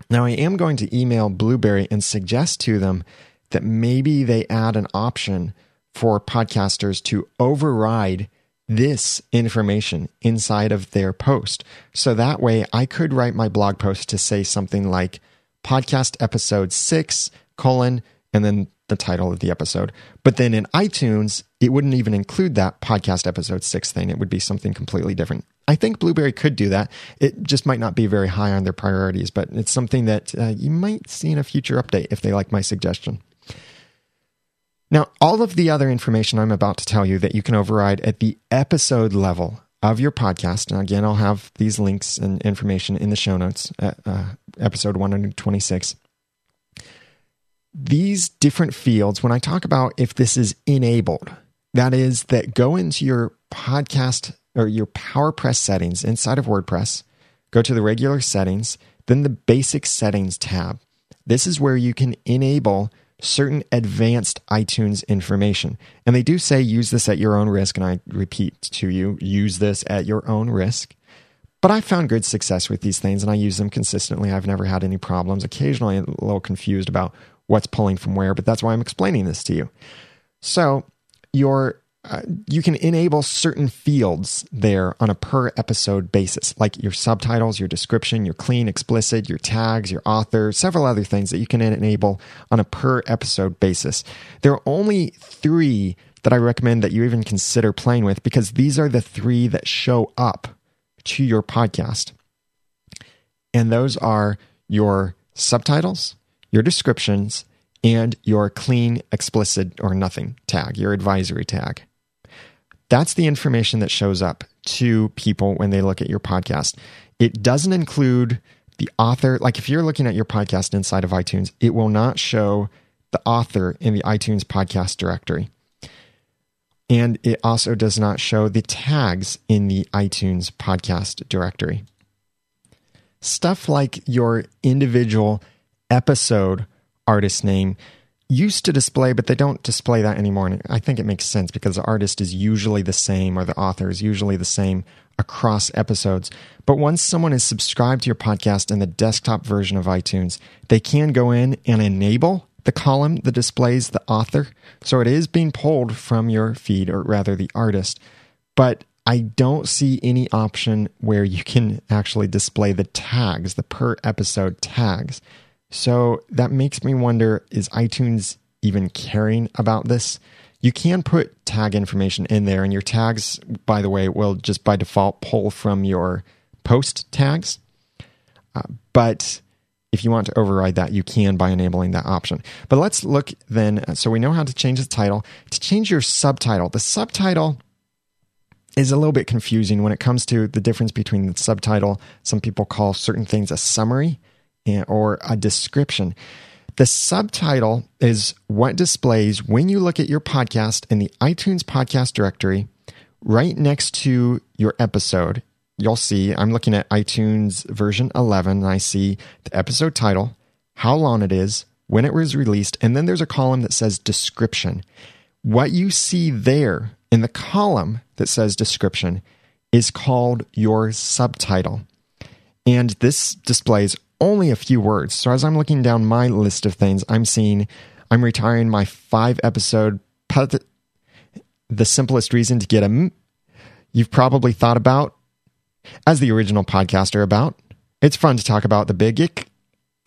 Speaker 1: Now, I am going to email Blubrry and suggest to them that maybe they add an option for podcasters to override this information inside of their post. So that way I could write my blog post to say something like podcast episode six, colon, and then the title of the episode. But then in iTunes, it wouldn't even include that podcast episode six thing. It would be something completely different. I think Blubrry could do that. It just might not be very high on their priorities, but it's something that uh, you might see in a future update if they like my suggestion. Now, all of the other information I'm about to tell you that you can override at the episode level of your podcast, and again, I'll have these links and information in the show notes at uh, episode 126. These different fields, when I talk about if this is enabled, that is, that go into your podcast or your PowerPress settings inside of WordPress, go to the regular settings, then the basic settings tab. This is where you can enable certain advanced iTunes information. And they do say use this at your own risk. And I repeat to you, use this at your own risk. But I found good success with these things and I use them consistently. I've never had any problems. Occasionally, a little confused about what's pulling from where, but that's why I'm explaining this to you. So, your uh, you can enable certain fields there on a per episode basis, like your subtitles, your description, your clean, explicit, your tags, your author, several other things that you can enable on a per episode basis. There are only three that I recommend that you even consider playing with because these are the three that show up to your podcast. And those are your subtitles, your descriptions, and your clean, explicit, or nothing tag, your advisory tag. That's the information that shows up to people when they look at your podcast. It doesn't include the author. Like if you're looking at your podcast inside of iTunes, it will not show the author in the iTunes podcast directory. And it also does not show the tags in the iTunes podcast directory. Stuff like your individual episode artist name used to display, but they don't display that anymore. And I think it makes sense because the artist is usually the same or the author is usually the same across episodes. But once someone is subscribed to your podcast in the desktop version of iTunes, they can go in and enable the column that displays the author. So it is being pulled from your feed, or rather the artist. But I don't see any option where you can actually display the tags, the per episode tags. So that makes me wonder is iTunes even caring about this? You can put tag information in there, and your tags, by the way, will just by default pull from your post tags. Uh, but if you want to override that, you can by enabling that option. But let's look then. So we know how to change the title. To change your subtitle, the subtitle is a little bit confusing when it comes to the difference between the subtitle. Some people call certain things a summary or a description. The subtitle is what displays when you look at your podcast in the iTunes podcast directory right next to your episode. You'll see I'm looking at iTunes version 11 and I see the episode title, how long it is, when it was released, and then there's a column that says description. What you see there in the column that says description is called your subtitle. And this displays only a few words. So as I'm looking down my list of things, I'm seeing I'm retiring my five episode the simplest reason to get a you've probably thought about as the original podcaster about. It's fun to talk about the big ick.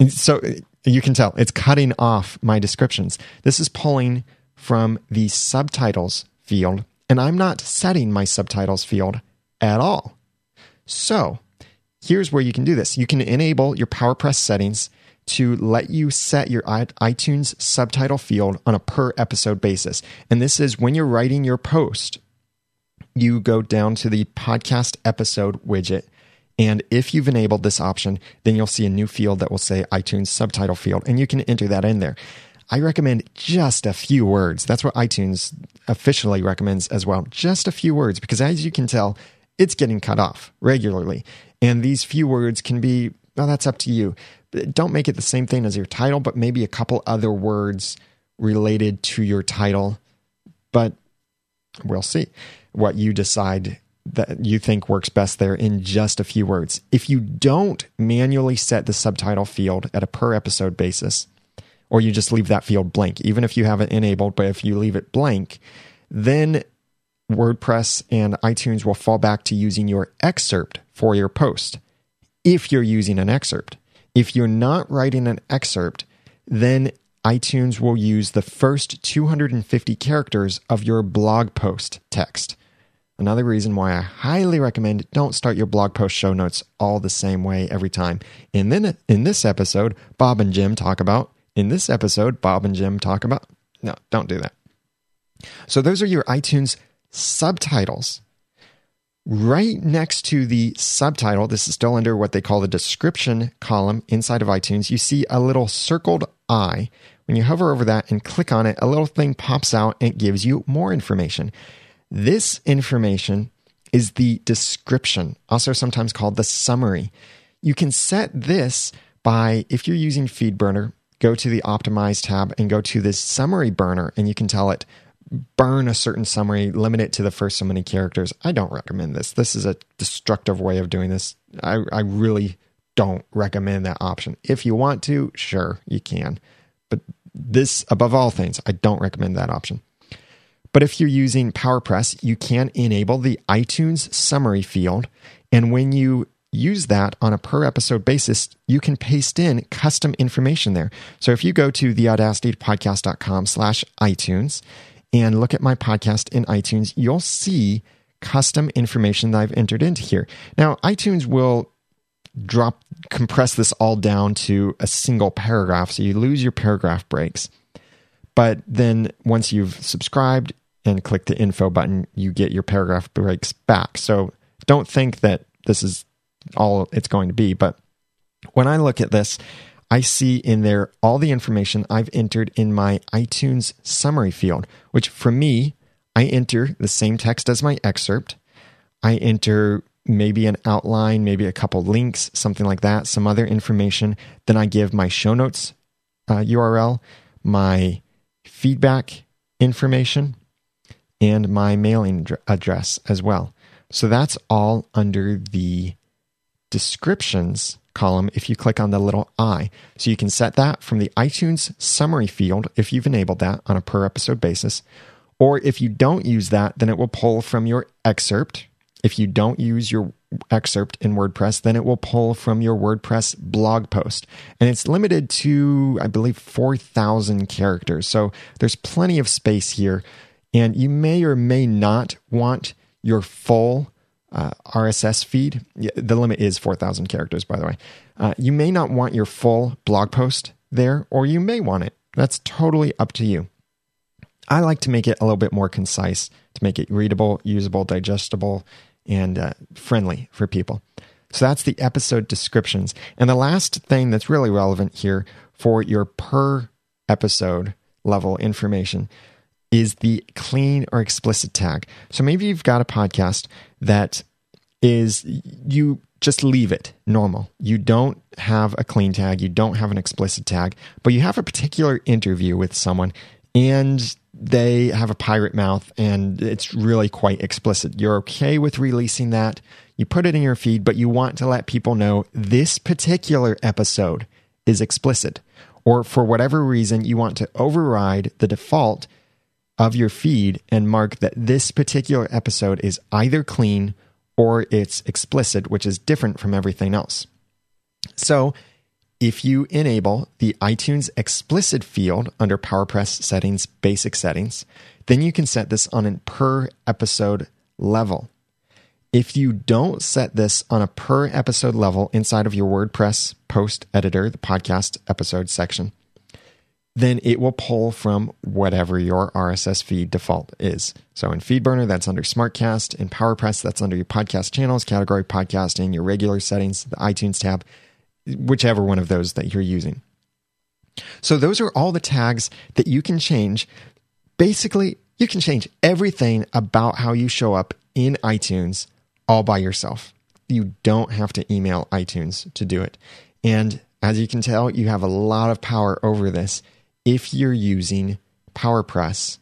Speaker 1: So you can tell it's cutting off my descriptions. This is pulling from the subtitles field, and I'm not setting my subtitles field at all. So here's where you can do this. You can enable your PowerPress settings to let you set your iTunes subtitle field on a per episode basis. And this is when you're writing your post, you go down to the podcast episode widget. And if you've enabled this option, then you'll see a new field that will say iTunes subtitle field, and you can enter that in there. I recommend just a few words. That's what iTunes officially recommends as well. Just a few words, because as you can tell, it's getting cut off regularly. And these few words can be, well, that's up to you. Don't make it the same thing as your title, but maybe a couple other words related to your title. But we'll see what you decide that you think works best there in just a few words. If you don't manually set the subtitle field at a per episode basis, or you just leave that field blank, even if you have it enabled, but if you leave it blank, then WordPress and iTunes will fall back to using your excerpt for your post if you're using an excerpt. If you're not writing an excerpt, then iTunes will use the first 250 characters of your blog post text. Another reason why I highly recommend don't start your blog post show notes all the same way every time. And then in this episode, Bob and Jim talk about, in this episode, Bob and Jim talk about, no, don't do that. So those are your iTunes subtitles. Right next to the subtitle, this is still under what they call the description column inside of iTunes, you see a little circled I. When you hover over that and click on it, a little thing pops out and it gives you more information. This information is the description, also sometimes called the summary. You can set this by, if you're using FeedBurner, go to the Optimize tab and go to this summary burner, and you can tell it burn a certain summary, limit it to the first so many characters. I don't recommend this. This is a destructive way of doing this. I, I really don't recommend that option. If you want to, sure, you can. But this, above all things, I don't recommend that option. But if you're using PowerPress, you can enable the iTunes summary field. And when you use that on a per episode basis, you can paste in custom information there. So if you go to theaudacitytopodcast.com slash iTunes and look at my podcast in iTunes, you'll see custom information that I've entered into here. Now, iTunes will drop compress this all down to a single paragraph so you lose your paragraph breaks. But then once you've subscribed and click the info button, you get your paragraph breaks back. So don't think that this is all it's going to be, but when I look at this, I see in there all the information I've entered in my iTunes summary field, which for me, I enter the same text as my excerpt. I enter maybe an outline, maybe a couple links, something like that, some other information. Then I give my show notes uh, URL, my feedback information, and my mailing address as well. So that's all under the descriptions column if you click on the little I. So you can set that from the iTunes summary field if you've enabled that on a per episode basis. Or if you don't use that, then it will pull from your excerpt. If you don't use your excerpt in WordPress, then it will pull from your WordPress blog post. And it's limited to, I believe, 4,000 characters. So there's plenty of space here. And you may or may not want your full uh, RSS feed. The limit is 4,000 characters, by the way. Uh, you may not want your full blog post there, or you may want it. That's totally up to you. I like to make it a little bit more concise to make it readable, usable, digestible, and uh, friendly for people. So that's the episode descriptions. And the last thing that's really relevant here for your per episode level information is the clean or explicit tag. So maybe you've got a podcast that is you just leave it normal. You don't have a clean tag, you don't have an explicit tag, but you have a particular interview with someone and they have a pirate mouth and it's really quite explicit. You're okay with releasing that. You put it in your feed, but you want to let people know this particular episode is explicit. Or for whatever reason, you want to override the default of your feed and mark that this particular episode is either clean or it's explicit, which is different from everything else. So, if you enable the iTunes explicit field under PowerPress settings, basic settings, then you can set this on a per episode level. If you don't set this on a per episode level inside of your WordPress post editor, the podcast episode section, then it will pull from whatever your RSS feed default is. So in FeedBurner, that's under SmartCast. In PowerPress, that's under your podcast channels, category podcasting, your regular settings, the iTunes tab, whichever one of those that you're using. So those are all the tags that you can change. Basically, you can change everything about how you show up in iTunes all by yourself. You don't have to email iTunes to do it. And as you can tell, you have a lot of power over this if you're using PowerPress.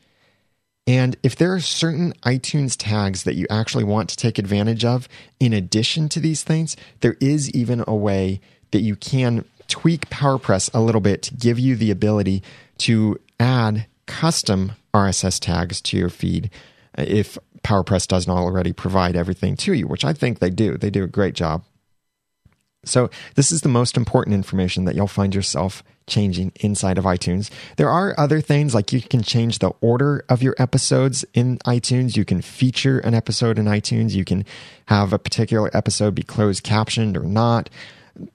Speaker 1: And if there are certain iTunes tags that you actually want to take advantage of, in addition to these things, there is even a way that you can tweak PowerPress a little bit to give you the ability to add custom RSS tags to your feed uh, if PowerPress doesn't already provide everything to you, which I think they do. They do a great job. So, this is the most important information that you'll find yourself changing inside of iTunes. There are other things like you can change the order of your episodes in iTunes. You can feature an episode in iTunes. You can have a particular episode be closed captioned or not.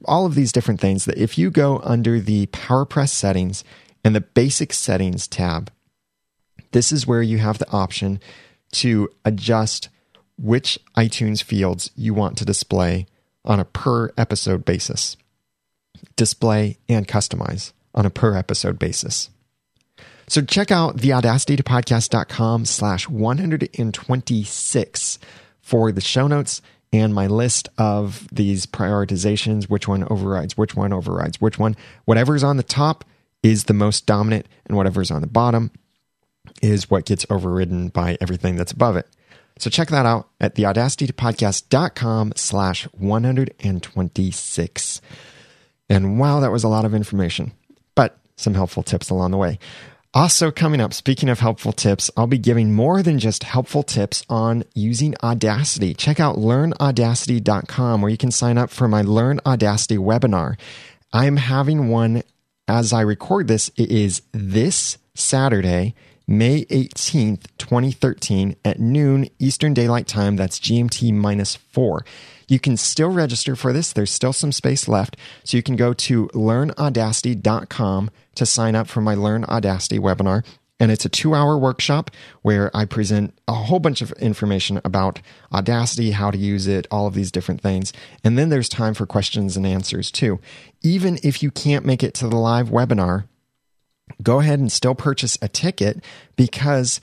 Speaker 1: All of these different things that if you go under the PowerPress settings and the basic settings tab, this is where you have the option to adjust which iTunes fields you want to display on a per episode basis, display and customize on a per episode basis. So check out the theaudacitytopodcast.com slash 126 for the show notes and my list of these prioritizations, which one overrides, which one overrides, which one, whatever's on the top is the most dominant and whatever's on the bottom is what gets overridden by everything that's above it. So check that out at theaudacitytopodcast.com slash 126. And wow, that was a lot of information, but some helpful tips along the way. Also, coming up, speaking of helpful tips, I'll be giving more than just helpful tips on using Audacity. Check out learnaudacity.com where you can sign up for my Learn Audacity webinar. I'm having one as I record this. It is this Saturday May 18th, 2013 at noon Eastern Daylight Time. That's GMT minus four. You can still register for this. There's still some space left. So you can go to learnaudacity.com to sign up for my Learn Audacity webinar. And it's a two hour workshop where I present a whole bunch of information about Audacity, how to use it, all of these different things. And then there's time for questions and answers too. Even if you can't make it to the live webinar, go ahead and still purchase a ticket because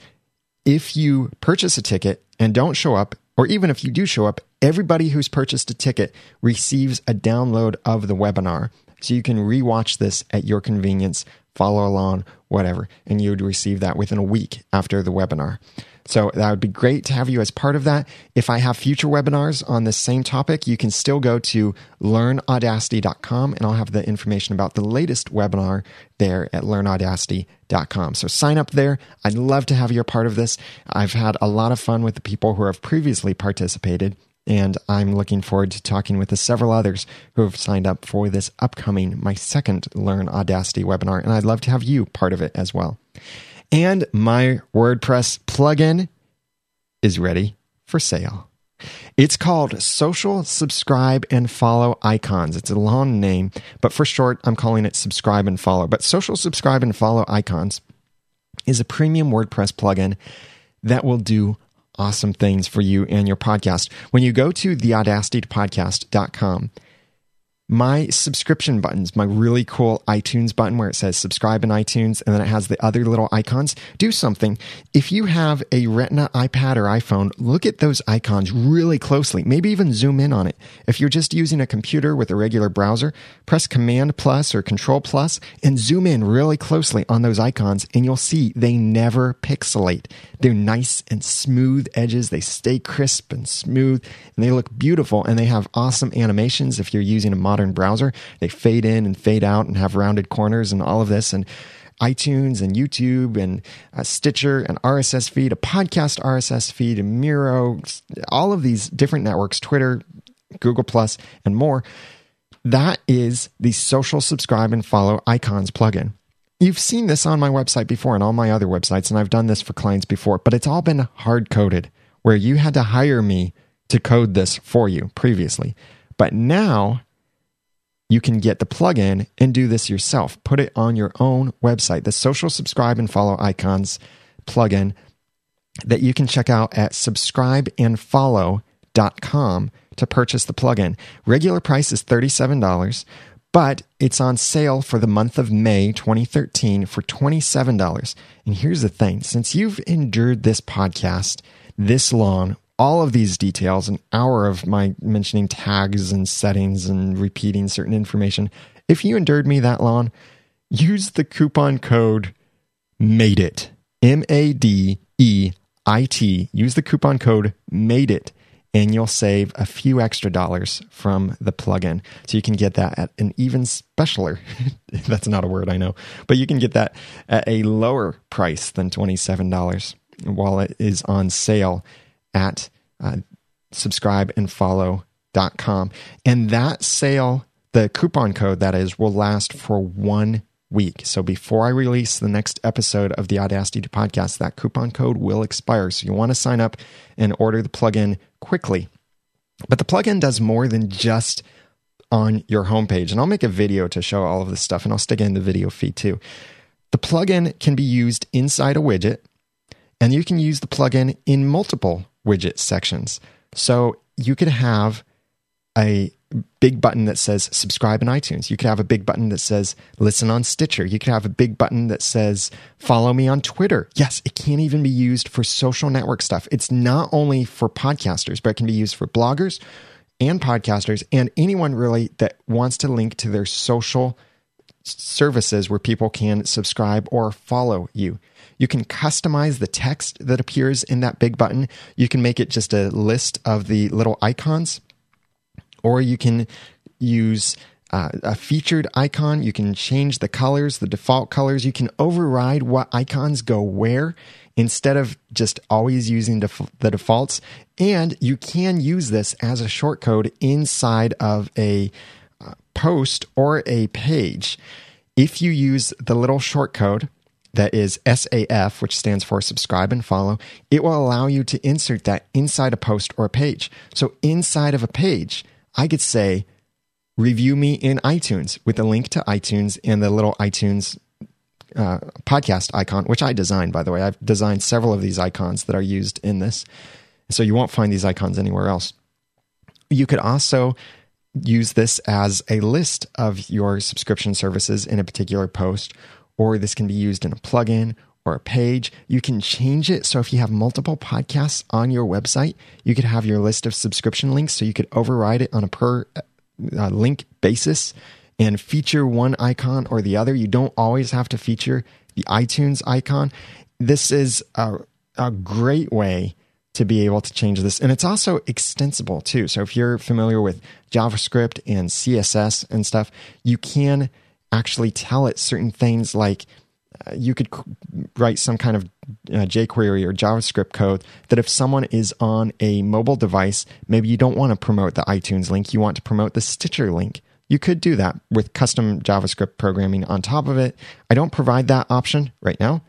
Speaker 1: if you purchase a ticket and don't show up, or even if you do show up, everybody who's purchased a ticket receives a download of the webinar. So you can rewatch this at your convenience, follow along, whatever, and you would receive that within a week after the webinar. So that would be great to have you as part of that. If I have future webinars on this same topic, you can still go to learnaudacity.com and I'll have the information about the latest webinar there at learnaudacity.com. So sign up there. I'd love to have you a part of this. I've had a lot of fun with the people who have previously participated and I'm looking forward to talking with the several others who have signed up for this upcoming, my second Learn Audacity webinar, and I'd love to have you part of it as well. And my WordPress plugin is ready for sale. It's called Social Subscribe and Follow Icons. It's a long name, but for short, I'm calling it Subscribe and Follow. But Social Subscribe and Follow Icons is a premium WordPress plugin that will do awesome things for you and your podcast. When you go to theaudacitytopodcast.com, my subscription buttons, my really cool iTunes button where it says subscribe in iTunes and then it has the other little icons, do something. If you have a Retina iPad or iPhone, look at those icons really closely. Maybe even zoom in on it. If you're just using a computer with a regular browser, press Command plus or Control plus and zoom in really closely on those icons and you'll see they never pixelate. They're nice and smooth edges. They stay crisp and smooth and they look beautiful and they have awesome animations if you're using a modern browser. They fade in and fade out and have rounded corners and all of this. And iTunes and YouTube and a Stitcher and RSS feed, a podcast RSS feed, and Miro, all of these different networks, Twitter, Google Plus, and more. That is the social subscribe and follow icons plugin. You've seen this on my website before and all my other websites, and I've done this for clients before, but it's all been hard coded where you had to hire me to code this for you previously. But now you can get the plugin and do this yourself. Put it on your own website, the social subscribe and follow icons plugin that you can check out at subscribeandfollow.com to purchase the plugin. Regular price is $37, but it's on sale for the month of May 2013 for $27. And here's the thing since you've endured this podcast this long all of these details, an hour of my mentioning tags and settings and repeating certain information. If you endured me that long, use the coupon code MADE IT. M A D E I T. Use the coupon code MADE IT and you'll save a few extra dollars from the plugin. So you can get that at an even specialer. That's not a word I know, but you can get that at a lower price than $27 while it is on sale at uh, subscribeandfollow.com. And that sale, the coupon code that is, will last for one week. So before I release the next episode of the Audacity to podcast, that coupon code will expire. So you want to sign up and order the plugin quickly. But the plugin does more than just on your homepage. And I'll make a video to show all of this stuff and I'll stick it in the video feed too. The plugin can be used inside a widget and you can use the plugin in multiple widget sections. So you could have a big button that says subscribe in iTunes. You could have a big button that says listen on Stitcher. You could have a big button that says follow me on Twitter. Yes, it can even be used for social network stuff. It's not only for podcasters, but it can be used for bloggers and podcasters and anyone really that wants to link to their social services where people can subscribe or follow you. You can customize the text that appears in that big button. You can make it just a list of the little icons, or you can use uh, a featured icon. You can change the colors, the default colors. You can override what icons go where instead of just always using def- the defaults. And you can use this as a shortcode inside of a uh, post or a page. If you use the little shortcode that is SAF, which stands for subscribe and follow, it will allow you to insert that inside a post or a page. So inside of a page, I could say, review me in iTunes with a link to iTunes and the little iTunes uh, podcast icon, which I designed, by the way. I've designed several of these icons that are used in this. So you won't find these icons anywhere else. You could also use this as a list of your subscription services in a particular post, or this can be used in a plugin or a page. You can change it. So if you have multiple podcasts on your website, you could have your list of subscription links. So you could override it on a per uh, link basis and feature one icon or the other. You don't always have to feature the iTunes icon. This is a, a great way to be able to change this. And it's also extensible too. So if you're familiar with JavaScript and CSS and stuff, you can actually tell it certain things like uh, you could write some kind of uh, jQuery or JavaScript code that if someone is on a mobile device, maybe you don't want to promote the iTunes link, you want to promote the Stitcher link. You could do that with custom JavaScript programming on top of it. I don't provide that option right now,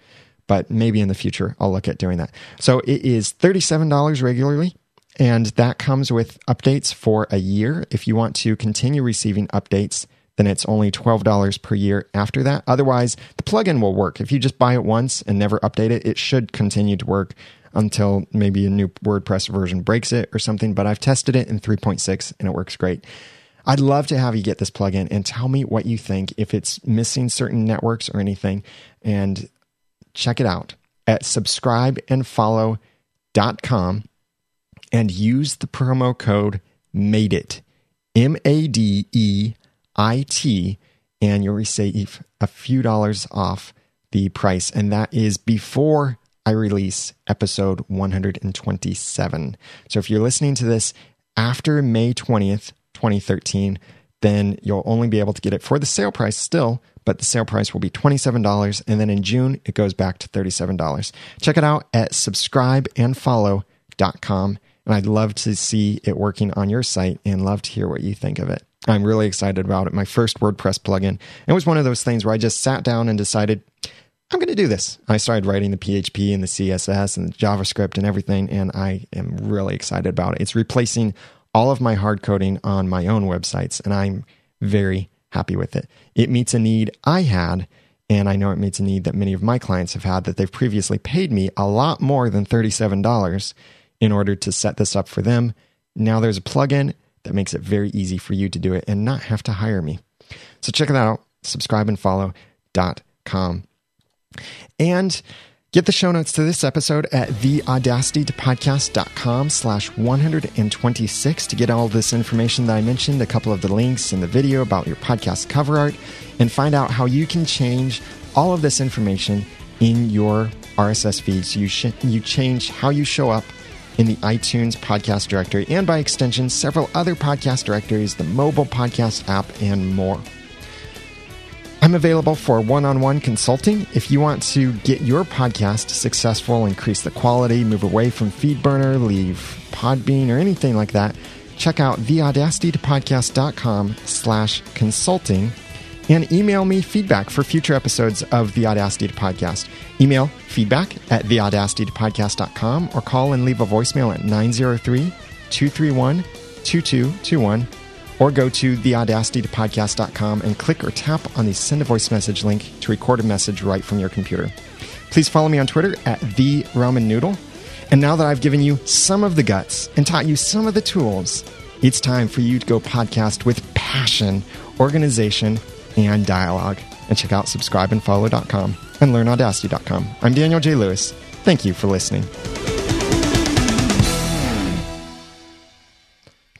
Speaker 1: but maybe in the future I'll look at doing that. So it is $37 regularly, and that comes with updates for a year. If you want to continue receiving updates, then it's only $12 per year after that. Otherwise, the plugin will work. If you just buy it once and never update it, it should continue to work until maybe a new WordPress version breaks it or something. But I've tested it in 3.6 and it works great. I'd love to have you get this plugin and tell me what you think, if it's missing certain networks or anything. And check it out at subscribeandfollow.com and use the promo code MADEIT, M A D E I T, and you'll receive a few dollars off the price. And that is before I release episode 127. So if you're listening to this after May 20th, 2013, then you'll only be able to get it for the sale price still, but the sale price will be $27. And then in June, it goes back to $37. Check it out at subscribeandfollow.com. And I'd love to see it working on your site and love to hear what you think of it. I'm really excited about it. My first WordPress plugin. It was one of those things where I just sat down and decided, I'm going to do this. I started writing the PHP and the CSS and the JavaScript and everything, and I am really excited about it. It's replacing all of my hard coding on my own websites, and I'm very happy with it. It meets a need I had, and I know it meets a need that many of my clients have had that they've previously paid me a lot more than $37 in order to set this up for them. Now there's a plugin that makes it very easy for you to do it and not have to hire me. So check it out, subscribeandfollow.com. And follow.com and Get the show notes to this episode at theaudacitytopodcast.com slash 126 to get all this information that I mentioned, a couple of the links in the video about your podcast cover art, and find out how you can change all of this information in your RSS feed so you, sh- you change how you show up in the iTunes podcast directory and by extension, several other podcast directories, the mobile podcast app, and more. I'm available for one on one consulting. If you want to get your podcast successful, increase the quality, move away from FeedBurner, leave Podbean, or anything like that, check out theaudacitytopodcast.com slash consulting and email me feedback for future episodes of The Audacity to Podcast. Email feedback at theaudacitytopodcast.com or call and leave a voicemail at 903 231 2221 or go to theaudacitytopodcast.com and click or tap on the send a voice message link to record a message right from your computer. Please follow me on Twitter at the Ramen Noodle. And now that I've given you some of the guts and taught you some of the tools, it's time for you to go podcast with passion, organization, and dialogue. And check out subscribeandfollow.com and learnaudacity.com. I'm Daniel J. Lewis. Thank you for listening.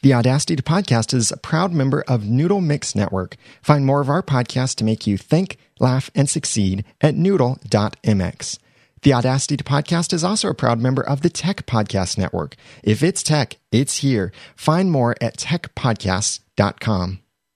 Speaker 1: The Audacity to Podcast is a proud member of Noodle Mix Network. Find more of our podcasts to make you think, laugh, and succeed at noodle.mx. The Audacity to Podcast is also a proud member of the Tech Podcast Network. If it's tech, it's here. Find more at techpodcasts.com.